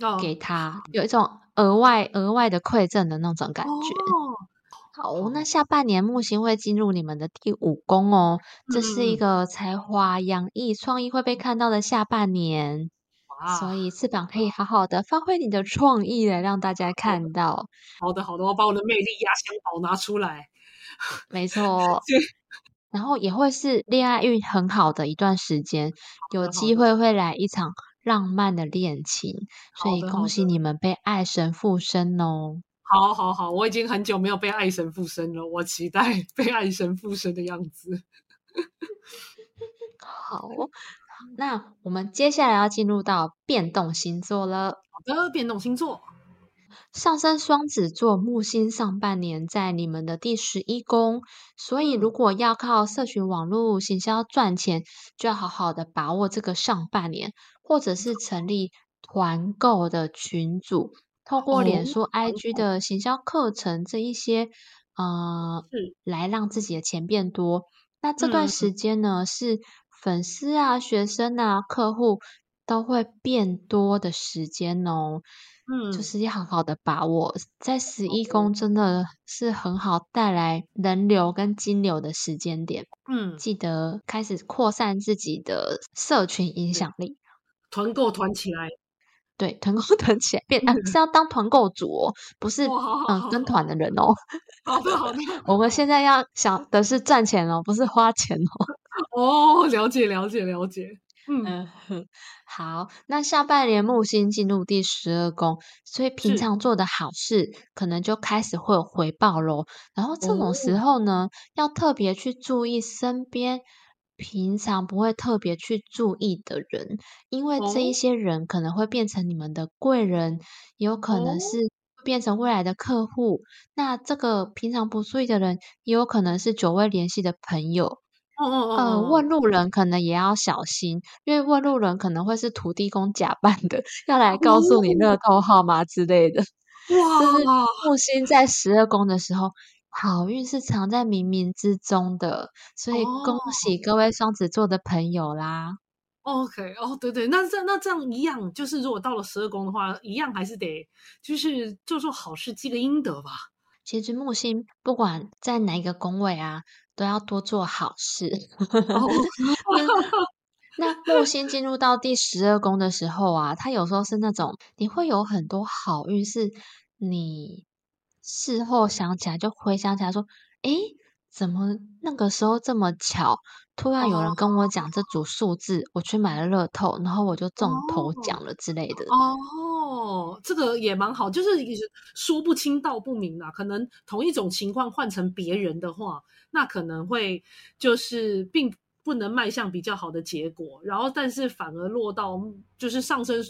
哦给他，有一种额外额外的馈赠的那种感觉。哦，好，那下半年木星会进入你们的第五宫哦，这是一嗯个才华洋溢、创意会被看到的下半年。哇，所以翅膀可以好好的发挥你的创意来让大家看到。好的好的，我把我的魅力压箱宝拿出来。没错，<laughs> 然后也会是恋爱运很好的一段时间，有机会会来一场浪漫的恋情，所以恭喜你们被爱神附身哦。好好好，我已经很久没有被爱神附身了，我期待 <laughs> 被爱神附身的样子。<laughs> 好，那我们接下来要进入到变动星座了。好的，变动星座，上升双子座木星上半年在你们的第十一宫，所以如嗯果要靠社群网络行销赚钱，就要好好的把握这个上半年，或者是成立团购的群组，透过脸哦书、IG 的。行销课程这一些，呃是，来让自己的钱变多。那这段嗯。时间呢，是粉丝啊、学生啊、客户都会变多的时间哦。嗯，就是要好好的把握，在十一的宫真的是很好带来人流跟金流的时间点，嗯，记得开始扩散自己的社群影响力。团购团起来，对，团购团起来变、啊、是要当团购主哦，不是嗯、好跟团的人哦。好的好的，<laughs> 我们现在要想的是赚钱哦，不是花钱哦。哦，了解了解了解，嗯，好，那下半年木星进入第十二宫，所以平常做的好事可能就开始会有回报喽。然后这种时哦候呢，要特别去注意身边平常不会特别去注意的人，因为这一哦些人可能会变成你们的贵人，也有可能哦是变成未来的客户。那这个平常不注意的人，也有可能是久未联系的朋友。哦哦呃，哦问路人可能也要小心，因为问路人可能会是土地公假扮的，要来告诉你乐透号码之类的。就是哇木星在十二宫的时候，好运是藏在冥冥之中的，所以恭哦喜各位双子座的朋友啦！，OK，哦，对对，那这那这样一样，就是如果到了十二宫的话，一样还是得就是做做好事，积个阴德吧。其实木星不管在哪一个宫位啊，都要多做好事。哦，<laughs> 那木星进入到第十二宫的时候啊，它有时候是那种你会有很多好运，是你事后想起来就回想起来说，诶，怎么那个时候这么巧？突然有人跟我讲这组数字，我去买了乐透，然后我就中头奖了之类的。哦，哦，这个也蛮好，就是说不清道不明啦。可能同一种情况换成别人的话，那可能会就是并不能迈向比较好的结果。然后，但是反而落到就是上升，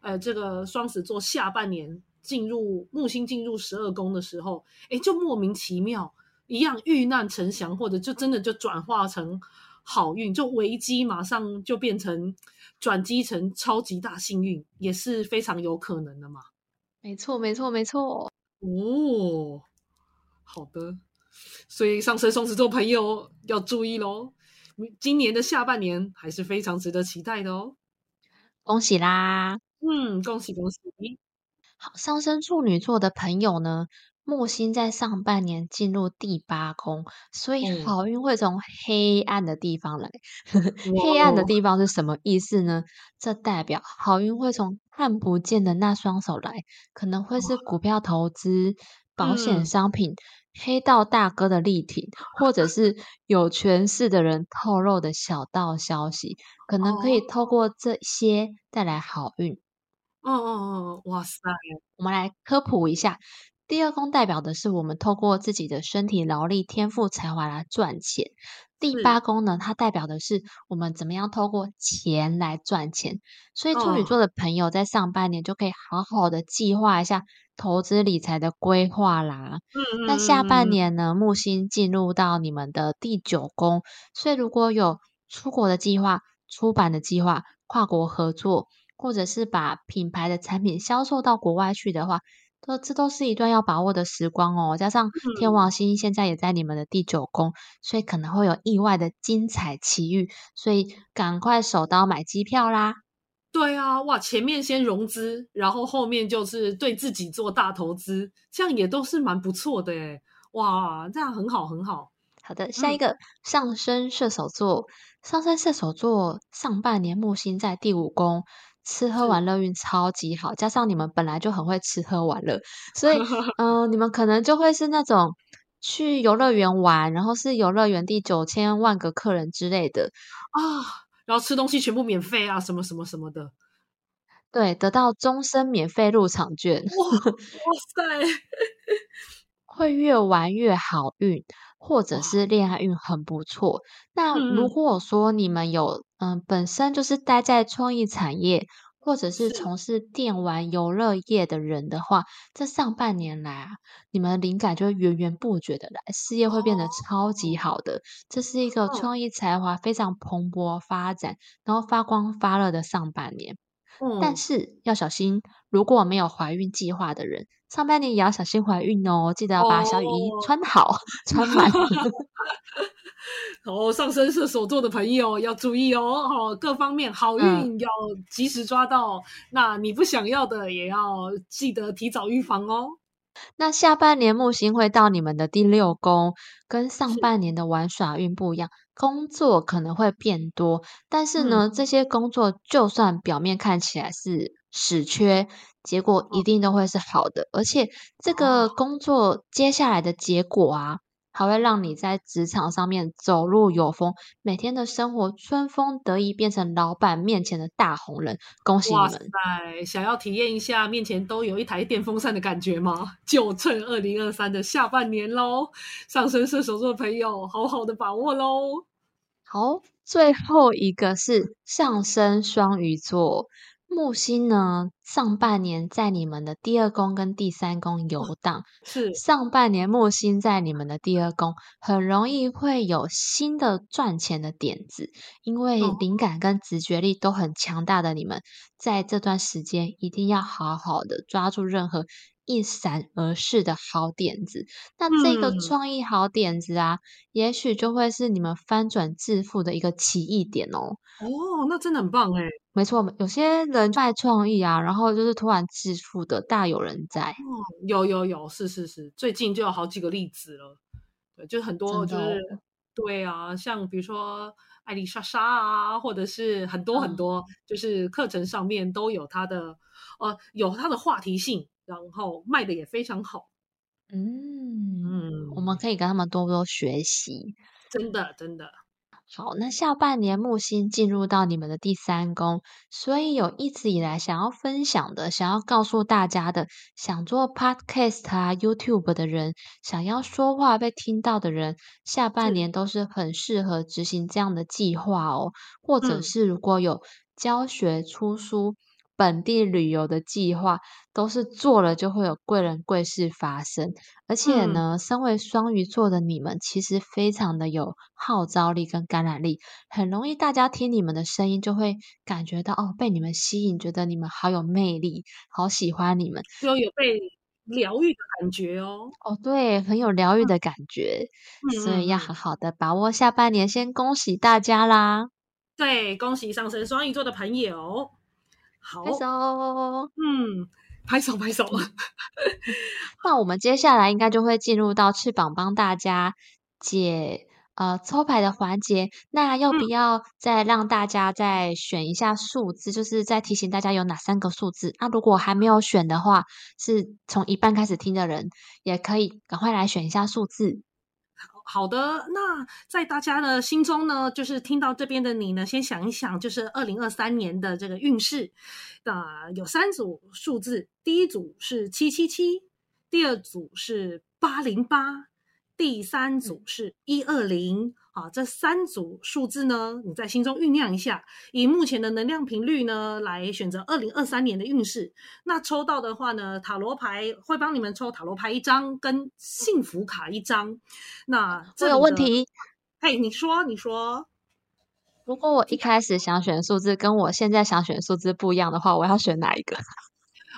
呃，这个双子座下半年进入木星进入十二宫的时候，哎，就莫名其妙一样遇难成祥，或者就真的就转化成好运，就危机马上就变成。转机成超级大幸运也是非常有可能的嘛？没错，没错，没错。哦，好的，所以上升双子座朋友要注意喽。今年的下半年还是非常值得期待的哦。恭喜啦！嗯，恭喜恭喜。好，上升处女座的朋友呢？木星在上半年进入第八宫，所以好运会从黑暗的地方来。<laughs> 黑暗的地方是什么意思呢？这代表好运会从看不见的那双手来，可能会是股票投资、保险商品、黑道大哥的力挺，或者是有权势的人透露的小道消息，可能可以透过这些带来好运。哦哦哦，哇塞！我们来科普一下。第二宫代表的是我们透过自己的身体劳力、天赋、才华来赚钱。第八宫呢，它代表的是我们怎么样透过钱来赚钱。所以处女座的朋友在上半年就可以好好的计划一下投资理财的规划啦。嗯那下半年呢，木星进入到你们的第九宫，所以如果有出国的计划、出版的计划、跨国合作，或者是把品牌的产品销售到国外去的话。这这都是一段要把握的时光哦，加上天王星现在也在你们的第九宫，所以可能会有意外的精彩奇遇，所以赶快手刀买机票啦！对啊，哇，前面先融资，然后后面就是对自己做大投资，这样也都是蛮不错的诶哇，这样很好很好。好的，下一个上升射手座，上升射手座上半年木星在第五宫。吃喝玩乐运超级好，加上你们本来就很会吃喝玩乐，所以嗯，<laughs> 你们可能就会是那种去游乐园玩，然后是游乐园第九千万个客人之类的啊，然后吃东西全部免费啊，什么什么什么的，对，得到终身免费入场券，哇哇塞，<laughs> 会越玩越好运，或者是恋爱运很不错。那如果说你们有嗯，本身就是待在创意产业，或者是从事电玩游乐业的人的话，这上半年来啊，你们灵感就会源源不绝的来，事业会变得超级好的。这是一个创意才华非常蓬勃发展，然后发光发热的上半年。但是要小心，如果没有怀孕计划的人，上半年也要小心怀孕哦。记得要把小雨衣穿好、<laughs> 穿满。<laughs> 哦，上升射手座的朋友要注意哦，好，各方面好运要及时抓到。那你不想要的，也要记得提早预防哦。那下半年木星会到你们的第六宫，跟上半年的玩耍运不一样，工作可能会变多。但是呢，这些工作就算表面看起来是死缺，结果一定都会是好的。而且这个工作接下来的结果啊。还会让你在职场上面走路有风，每天的生活春风得意，变成老板面前的大红人。恭喜你们！塞，想要体验一下面前都有一台电风扇的感觉吗？就趁二零二三的下半年喽！上升射手座的朋友，好好的把握喽！好，最后一个是上升双鱼座。木星呢，上半年在你们的第二宫跟第三宫游荡。是上半年木星在你们的第二宫，很容易会有新的赚钱的点子，因为灵感跟直觉力都很强大的你们，在这段时间一定要好好的抓住任何。一闪而逝的好点子，那这个创意好点子啊，也许就会是你们翻转致富的一个奇异点哦。哦，那真的很棒哎！没错，有些人卖创意啊，然后就是突然致富的，大有人在。哦，有有有，是是是，最近就有好几个例子了。对，就很多就是对啊，像比如说艾丽莎莎啊，或者是很多很多，就是课程上面都有它的呃，有它的话题性。然后卖的也非常好，嗯嗯，我们可以跟他们多多学习，真的真的。好，那下半年木星进入到你们的第三宫，所以有一直以来想要分享的、想要告诉大家的、想做 podcast 啊、YouTube 的人，想要说话被听到的人，下半年都是很适合执行这样的计划哦。或者是如果有教学、出书。本地旅游的计划都是做了就会有贵人贵事发生，而且呢，身为双鱼座的你们其实非常的有号召力跟感染力，很容易大家听你们的声音就会感觉到哦被你们吸引，觉得你们好有魅力，好喜欢你们，就有被疗愈的感觉哦。哦，对，很有疗愈的感觉，所以要好好的把握下半年。先恭喜大家啦！对，恭喜上升双鱼座的朋友。拍手，嗯，拍手拍手。<laughs> 那我们接下来应该就会进入到翅膀帮大家解呃抽牌的环节。那要不要再让大家再选一下数字？就是再提醒大家有哪三个数字？那如果还没有选的话，是从一半开始听的人也可以赶快来选一下数字。好的，那在大家的心中呢，就是听到这边的你呢，先想一想，就是二零二三年的这个运势，那有三组数字，第一组是七七七，第二组是八零八，第三组是一二零。啊，这三组数字呢，你在心中酝酿一下，以目前的能量频率呢，来选择二零二三年的运势。那抽到的话呢，塔罗牌会帮你们抽塔罗牌一张，跟幸福卡一张。那这个问题？嘿，你说，你说，如果我一开始想选数字，跟我现在想选数字不一样的话，我要选哪一个？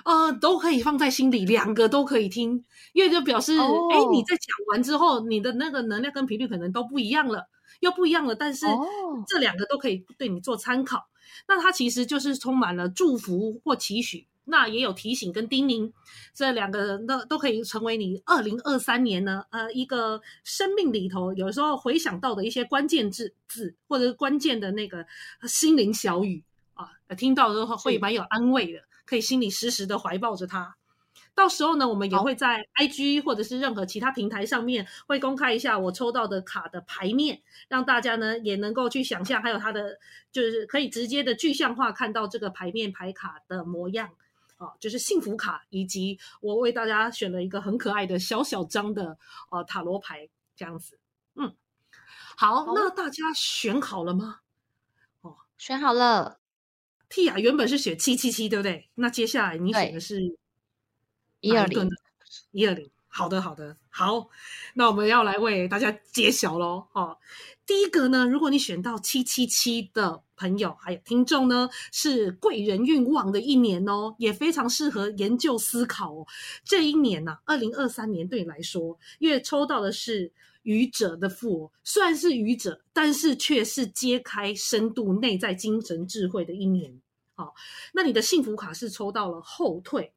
呃，都可以放在心里，两个都可以听，因为就表示，哎，你在讲完之后，你的那个能量跟频率可能都不一样了，又不一样了。但是这两个都可以对你做参考。那它其实就是充满了祝福或期许，那也有提醒跟叮咛，这两个都都可以成为你二零二三年呢，呃，一个生命里头有时候回想到的一些关键字字，或者是关键的那个心灵小语啊，听到之后会蛮有安慰的。可以心里时时的怀抱着它，到时候呢，我们也会在 IG 或者是任何其他平台上面会公开一下我抽到的卡的牌面，让大家呢也能够去想象，还有它的就是可以直接的具象化看到这个牌面牌卡的模样哦，就是幸福卡，以及我为大家选了一个很可爱的小小张的呃塔罗牌这样子。嗯，好，那大家选好了吗？哦，选好了。T 啊，原本是选七七七，对不对？那接下来你选的是一二零，一二零。好的，好的，好。那我们要来为大家揭晓喽。哦，第一个呢，如果你选到七七七的朋友还有听众呢，是贵人运旺的一年哦，也非常适合研究思考哦。这一年呢，二零二三年对你来说，因为抽到的是。愚者的富，虽然是愚者，但是却是揭开深度内在精神智慧的一年。好，那你的幸福卡是抽到了后退，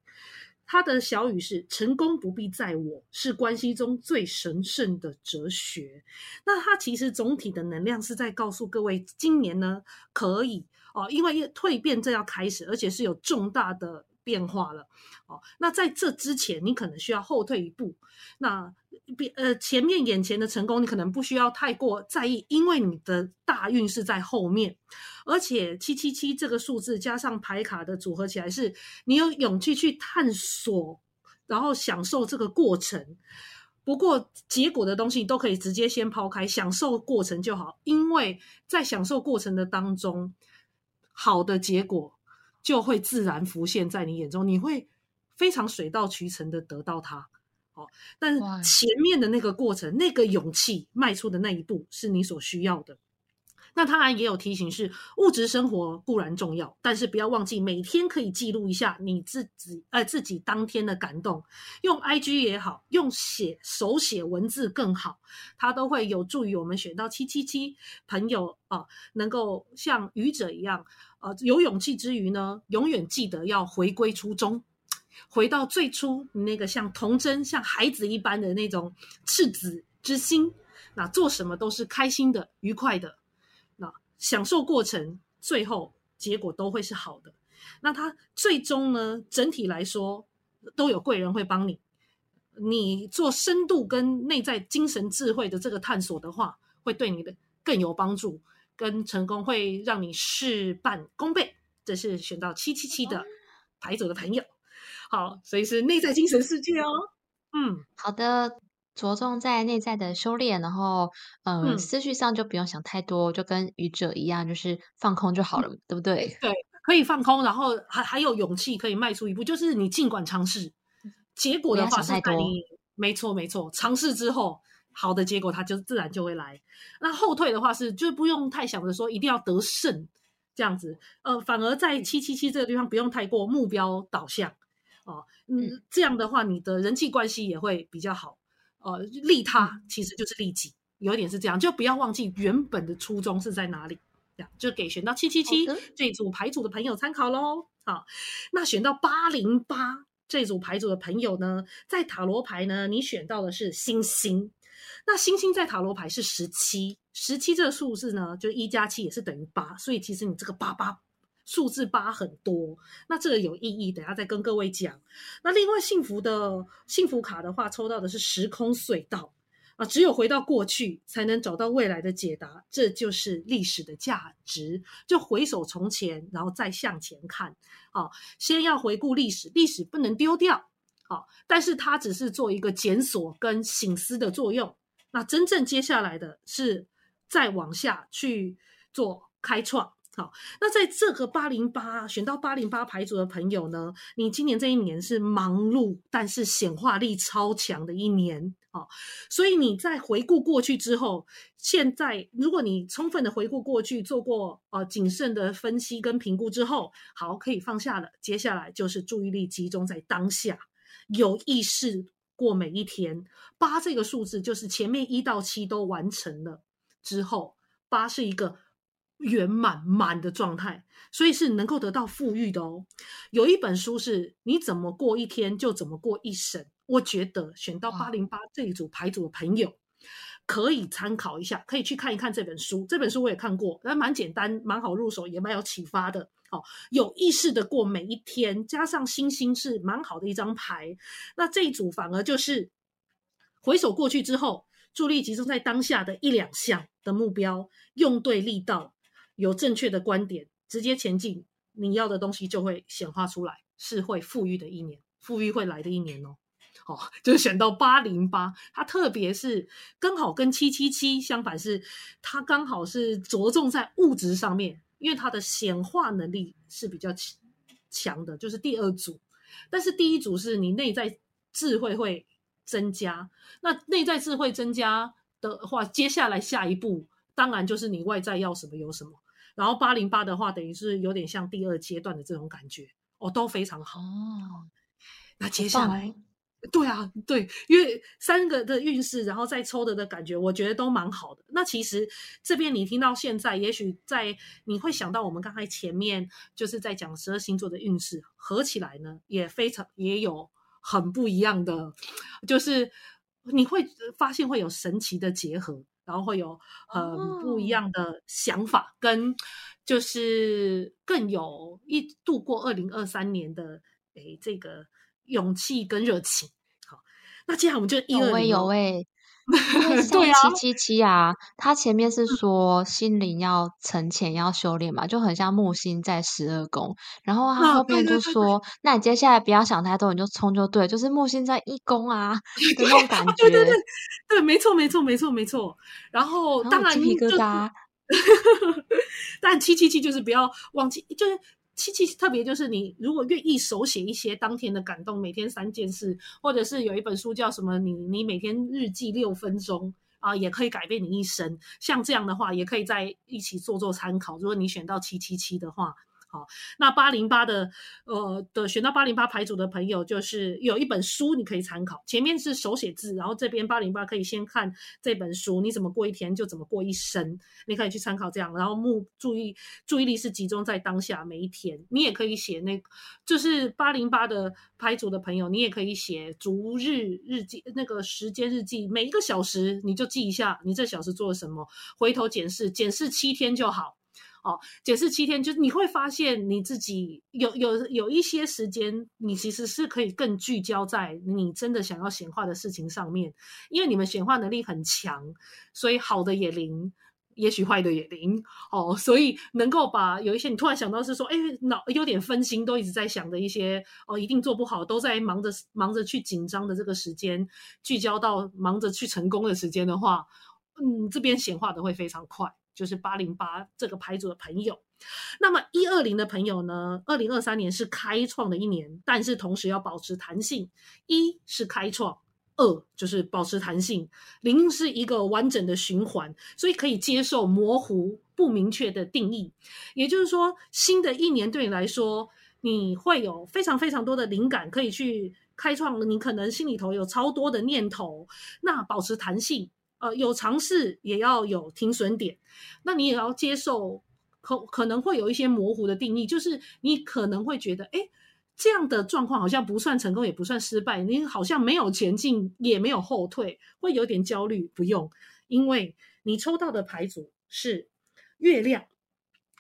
他的小语是成功不必在我，是关系中最神圣的哲学。那它其实总体的能量是在告诉各位，今年呢可以哦，因为蜕变正要开始，而且是有重大的。变化了，哦，那在这之前，你可能需要后退一步。那别呃，前面眼前的成功，你可能不需要太过在意，因为你的大运是在后面。而且七七七这个数字加上牌卡的组合起来，是你有勇气去探索，然后享受这个过程。不过结果的东西都可以直接先抛开，享受过程就好，因为在享受过程的当中，好的结果。就会自然浮现在你眼中，你会非常水到渠成的得到它。哦，但是前面的那个过程，那个勇气迈出的那一步是你所需要的。那当然也有提醒是，物质生活固然重要，但是不要忘记每天可以记录一下你自己，呃，自己当天的感动。用 IG 也好，用写手写文字更好，它都会有助于我们选到七七七朋友啊，能够像愚者一样。呃，有勇气之余呢，永远记得要回归初衷，回到最初那个像童真、像孩子一般的那种赤子之心。那做什么都是开心的、愉快的，那享受过程，最后结果都会是好的。那他最终呢，整体来说都有贵人会帮你。你做深度跟内在精神智慧的这个探索的话，会对你的更有帮助，跟成功会让你事半功倍。这是选到七七七的牌组的朋友，好，所以是内在精神世界哦。嗯，好的，着重在内在的修炼，然后嗯，思绪上就不用想太多，就跟愚者一样，就是放空就好了，对不对？对，可以放空，然后还还有勇气可以迈出一步，就是你尽管尝试，结果的话是在你没错没错，尝试之后。好的结果，它就自然就会来。那后退的话是，就不用太想着说一定要得胜这样子。呃，反而在七七七这个地方不用太过目标导向哦。嗯，这样的话你的人际关系也会比较好。呃，利他其实就是利己，有一点是这样，就不要忘记原本的初衷是在哪里。这样就给选到七七七这组牌组的朋友参考喽。好，那选到八零八这组牌组的朋友呢，在塔罗牌呢，你选到的是星星。那星星在塔罗牌是十七，十七这个数字呢，就一加七也是等于八，所以其实你这个八八数字八很多，那这个有意义，等下再跟各位讲。那另外幸福的幸福卡的话，抽到的是时空隧道啊，只有回到过去才能找到未来的解答，这就是历史的价值，就回首从前，然后再向前看。好，先要回顾历史，历史不能丢掉，好，但是它只是做一个检索跟醒思的作用。那真正接下来的是再往下去做开创，好，那在这个八零八选到八零八牌组的朋友呢，你今年这一年是忙碌但是显化力超强的一年，哦，所以你在回顾过去之后，现在如果你充分的回顾过去，做过呃谨慎的分析跟评估之后，好，可以放下了，接下来就是注意力集中在当下，有意识。过每一天，八这个数字就是前面一到七都完成了之后，八是一个圆满满的状态，所以是能够得到富裕的哦。有一本书是你怎么过一天就怎么过一生，我觉得选到八零八这一组牌组的朋友可以参考一下，可以去看一看这本书。这本书我也看过，但蛮简单，蛮好入手，也蛮有启发的。哦，有意识的过每一天，加上星星是蛮好的一张牌。那这一组反而就是回首过去之后，注意力集中在当下的一两项的目标，用对力道，有正确的观点，直接前进，你要的东西就会显化出来，是会富裕的一年，富裕会来的一年哦。哦，<laughs> 就是选到八零八，它特别是刚好跟七七七相反，是它刚好是着重在物质上面。因为它的显化能力是比较强强的，就是第二组，但是第一组是你内在智慧会增加。那内在智慧增加的话，接下来下一步当然就是你外在要什么有什么。然后八零八的话，等于是有点像第二阶段的这种感觉，哦，都非常好。哦，那接下来。对啊，对，因为三个的运势，然后再抽的的感觉，我觉得都蛮好的。那其实这边你听到现在，也许在你会想到我们刚才前面就是在讲十二星座的运势，合起来呢也非常也有很不一样的，就是你会发现会有神奇的结合，然后会有很不一样的想法，跟就是更有一度过二零二三年的诶这个。勇气跟热情，好，那接下来我们就一二零有诶，<laughs> 对啊，七七七啊，他前面是说心灵要沉潜要修炼嘛，就很像木星在十二宫，然后他后面就说，那你接下来不要想太多，你就冲就对，就是木星在一宫啊 <laughs> 的那种感觉，对对对，对，没错没错没错没错，然后当然鸡皮疙瘩，<laughs> 但七七七就是不要忘记，就是。七七特别就是你如果愿意手写一些当天的感动，每天三件事，或者是有一本书叫什么，你你每天日记六分钟啊，也可以改变你一生。像这样的话，也可以在一起做做参考。如果你选到七七七的话。好，那八零八的，呃的选到八零八牌组的朋友，就是有一本书你可以参考，前面是手写字，然后这边八零八可以先看这本书，你怎么过一天就怎么过一生，你可以去参考这样，然后目注意注意力是集中在当下每一天，你也可以写那，就是八零八的牌组的朋友，你也可以写逐日日记，那个时间日记，每一个小时你就记一下你这小时做了什么，回头检视，检视七天就好。哦，解释七天，就是你会发现你自己有有有一些时间，你其实是可以更聚焦在你真的想要显化的事情上面，因为你们显化能力很强，所以好的也灵，也许坏的也灵哦，所以能够把有一些你突然想到是说，哎，脑有点分心，都一直在想的一些哦，一定做不好，都在忙着忙着去紧张的这个时间，聚焦到忙着去成功的时间的话，嗯，这边显化的会非常快。就是八零八这个牌组的朋友，那么一二零的朋友呢？二零二三年是开创的一年，但是同时要保持弹性。一是开创。二就是保持弹性，零是一个完整的循环，所以可以接受模糊不明确的定义。也就是说，新的一年对你来说，你会有非常非常多的灵感，可以去开创。你可能心里头有超多的念头，那保持弹性，呃，有尝试也要有停损点。那你也要接受可可能会有一些模糊的定义，就是你可能会觉得，哎。这样的状况好像不算成功，也不算失败。你好像没有前进，也没有后退，会有点焦虑。不用，因为你抽到的牌组是月亮，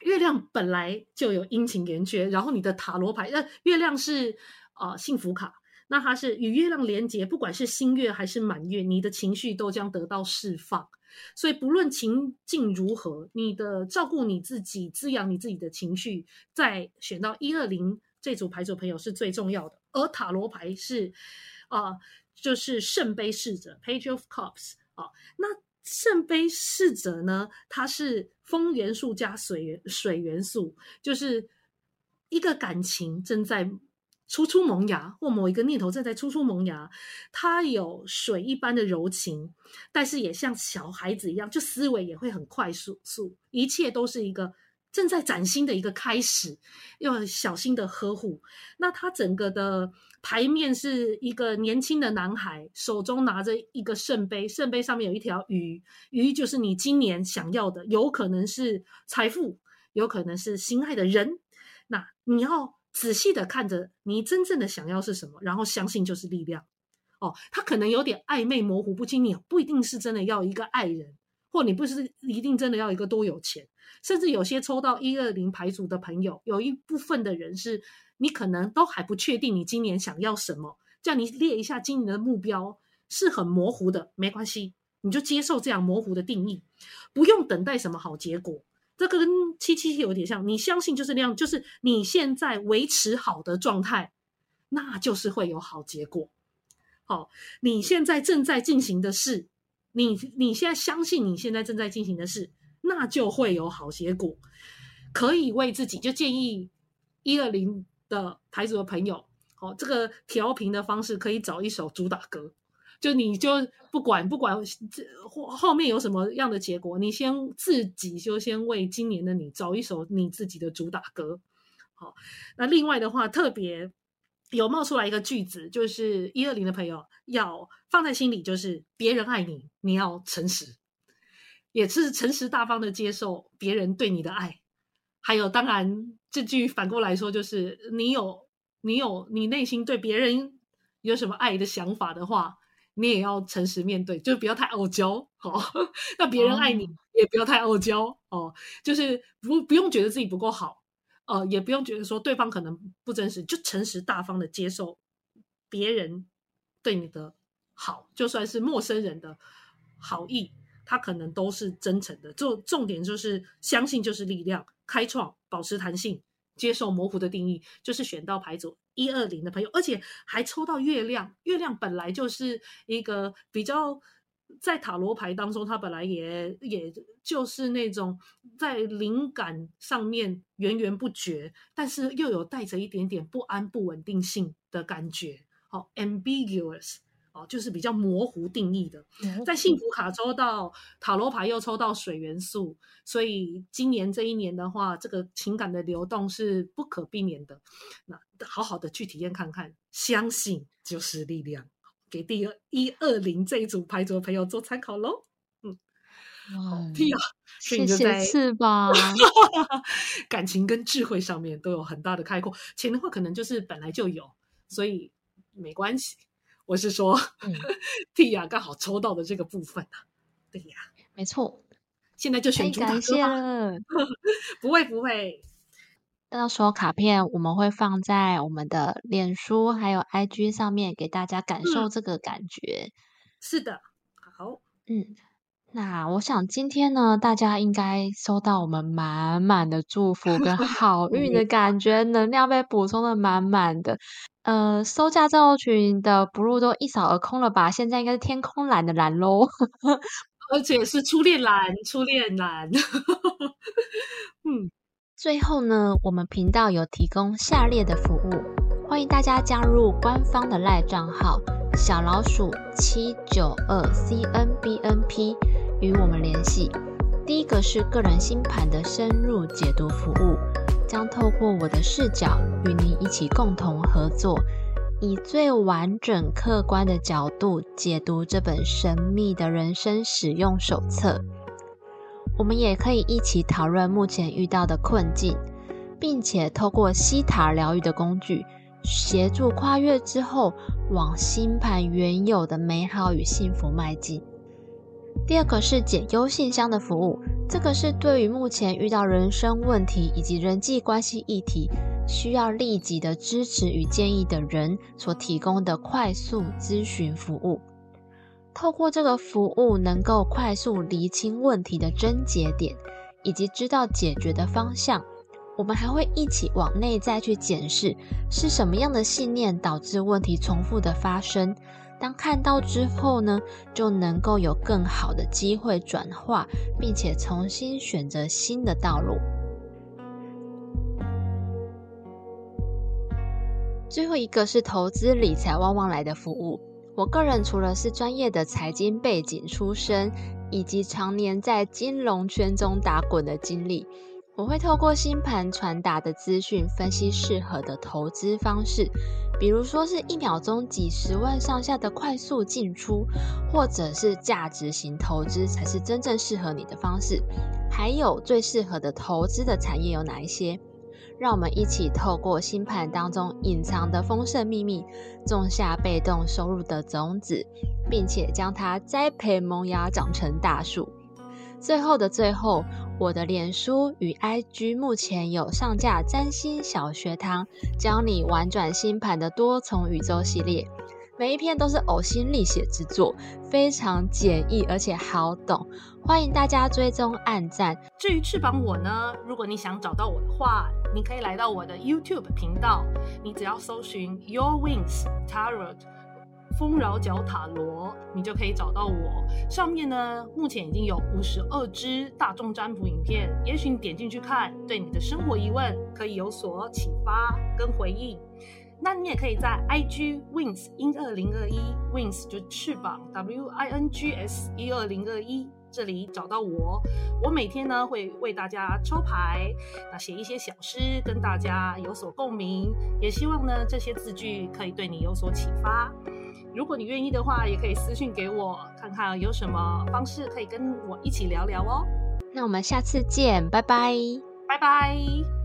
月亮本来就有阴晴圆缺。然后你的塔罗牌，那月亮是呃幸福卡，那它是与月亮连接，不管是新月还是满月，你的情绪都将得到释放。所以不论情境如何，你的照顾你自己，滋养你自己的情绪，在选到一二零。这组牌组朋友是最重要的，而塔罗牌是，啊，就是圣杯侍者 （Page of Cups） 啊。那圣杯侍者呢，它是风元素加水元水元素，就是一个感情正在初出萌芽，或某一个念头正在初出萌芽。它有水一般的柔情，但是也像小孩子一样，就思维也会很快速速，一切都是一个。正在崭新的一个开始，要小心的呵护。那他整个的牌面是一个年轻的男孩，手中拿着一个圣杯，圣杯上面有一条鱼，鱼就是你今年想要的，有可能是财富，有可能是心爱的人。那你要仔细的看着你真正的想要是什么，然后相信就是力量。哦，他可能有点暧昧模糊不清，你不一定是真的要一个爱人。或你不是一定真的要一个多有钱，甚至有些抽到一二零牌组的朋友，有一部分的人是你可能都还不确定你今年想要什么，叫你列一下今年的目标是很模糊的，没关系，你就接受这样模糊的定义，不用等待什么好结果。这个跟七七七有点像，你相信就是那样，就是你现在维持好的状态，那就是会有好结果。好，你现在正在进行的事。你你现在相信你现在正在进行的事，那就会有好结果。可以为自己就建议一二零的牌组的朋友，哦，这个调频的方式可以找一首主打歌，就你就不管不管这后后面有什么样的结果，你先自己就先为今年的你找一首你自己的主打歌。好，那另外的话特别。有冒出来一个句子，就是一二零的朋友要放在心里，就是别人爱你，你要诚实，也是诚实大方的接受别人对你的爱。还有，当然这句反过来说，就是你有你有你内心对别人有什么爱的想法的话，你也要诚实面对，就是不要太傲娇。好，<laughs> 那别人爱你也不要太傲娇哦，就是不不用觉得自己不够好。呃，也不用觉得说对方可能不真实，就诚实大方的接受别人对你的好，就算是陌生人的好意，他可能都是真诚的。就重点就是相信就是力量，开创，保持弹性，接受模糊的定义，就是选到牌组一二零的朋友，而且还抽到月亮，月亮本来就是一个比较。在塔罗牌当中，它本来也也就是那种在灵感上面源源不绝，但是又有带着一点点不安、不稳定性的感觉。好，ambiguous，哦，就是比较模糊定义的。在幸福卡抽到塔罗牌又抽到水元素，所以今年这一年的话，这个情感的流动是不可避免的。那好好的去体验看看，相信就是力量。给第二一二零这一组牌组的朋友做参考喽。嗯，哇，屁啊！谢谢翅膀，感情跟智慧上面都有很大的开阔。钱的话，可能就是本来就有，所以没关系。我是说，<laughs> 屁呀，刚好抽到的这个部分啊。对呀，没错。现在就选主打歌了。<laughs> 不会不会。到时候卡片我们会放在我们的脸书还有 IG 上面，给大家感受这个感觉。是的，好，嗯，那我想今天呢，大家应该收到我们满满的祝福 <laughs> 跟好运的感觉，能量被补充的满满的。呃，收驾照群的不入都一扫而空了吧？现在应该是天空蓝的蓝喽，<laughs> 而且是初恋蓝，初恋蓝。<laughs> 嗯，最后呢，我们频道有提供下列的服务，欢迎大家加入官方的赖账号小老鼠七九二 C N B N P。与我们联系。第一个是个人星盘的深入解读服务，将透过我的视角与您一起共同合作，以最完整客观的角度解读这本神秘的人生使用手册。我们也可以一起讨论目前遇到的困境，并且透过西塔疗愈的工具，协助跨越之后往星盘原有的美好与幸福迈进。第二个是解忧信箱的服务，这个是对于目前遇到人生问题以及人际关系议题需要立即的支持与建议的人所提供的快速咨询服务。透过这个服务，能够快速厘清问题的症结点，以及知道解决的方向。我们还会一起往内在去检视，是什么样的信念导致问题重复的发生。当看到之后呢，就能够有更好的机会转化，并且重新选择新的道路。最后一个是投资理财旺旺来的服务。我个人除了是专业的财经背景出身，以及常年在金融圈中打滚的经历。我会透过星盘传达的资讯，分析适合的投资方式，比如说是一秒钟几十万上下的快速进出，或者是价值型投资才是真正适合你的方式。还有最适合的投资的产业有哪一些？让我们一起透过星盘当中隐藏的丰盛秘密，种下被动收入的种子，并且将它栽培萌芽，长成大树。最后的最后，我的脸书与 IG 目前有上架占星小学堂，教你玩转星盘的多重宇宙系列，每一篇都是呕心沥血之作，非常简易而且好懂，欢迎大家追踪按赞。至于翅膀我呢，如果你想找到我的话，你可以来到我的 YouTube 频道，你只要搜寻 Your Wings Tarot。丰饶角塔罗，你就可以找到我。上面呢，目前已经有五十二支大众占卜影片，也许你点进去看，对你的生活疑问可以有所启发跟回应。那你也可以在 IG Wings 一二零二一 Wings 就翅膀 W I N G S 一二零二一这里找到我。我每天呢会为大家抽牌，那写一些小诗，跟大家有所共鸣。也希望呢这些字句可以对你有所启发。如果你愿意的话，也可以私信给我，看看有什么方式可以跟我一起聊聊哦。那我们下次见，拜拜，拜拜。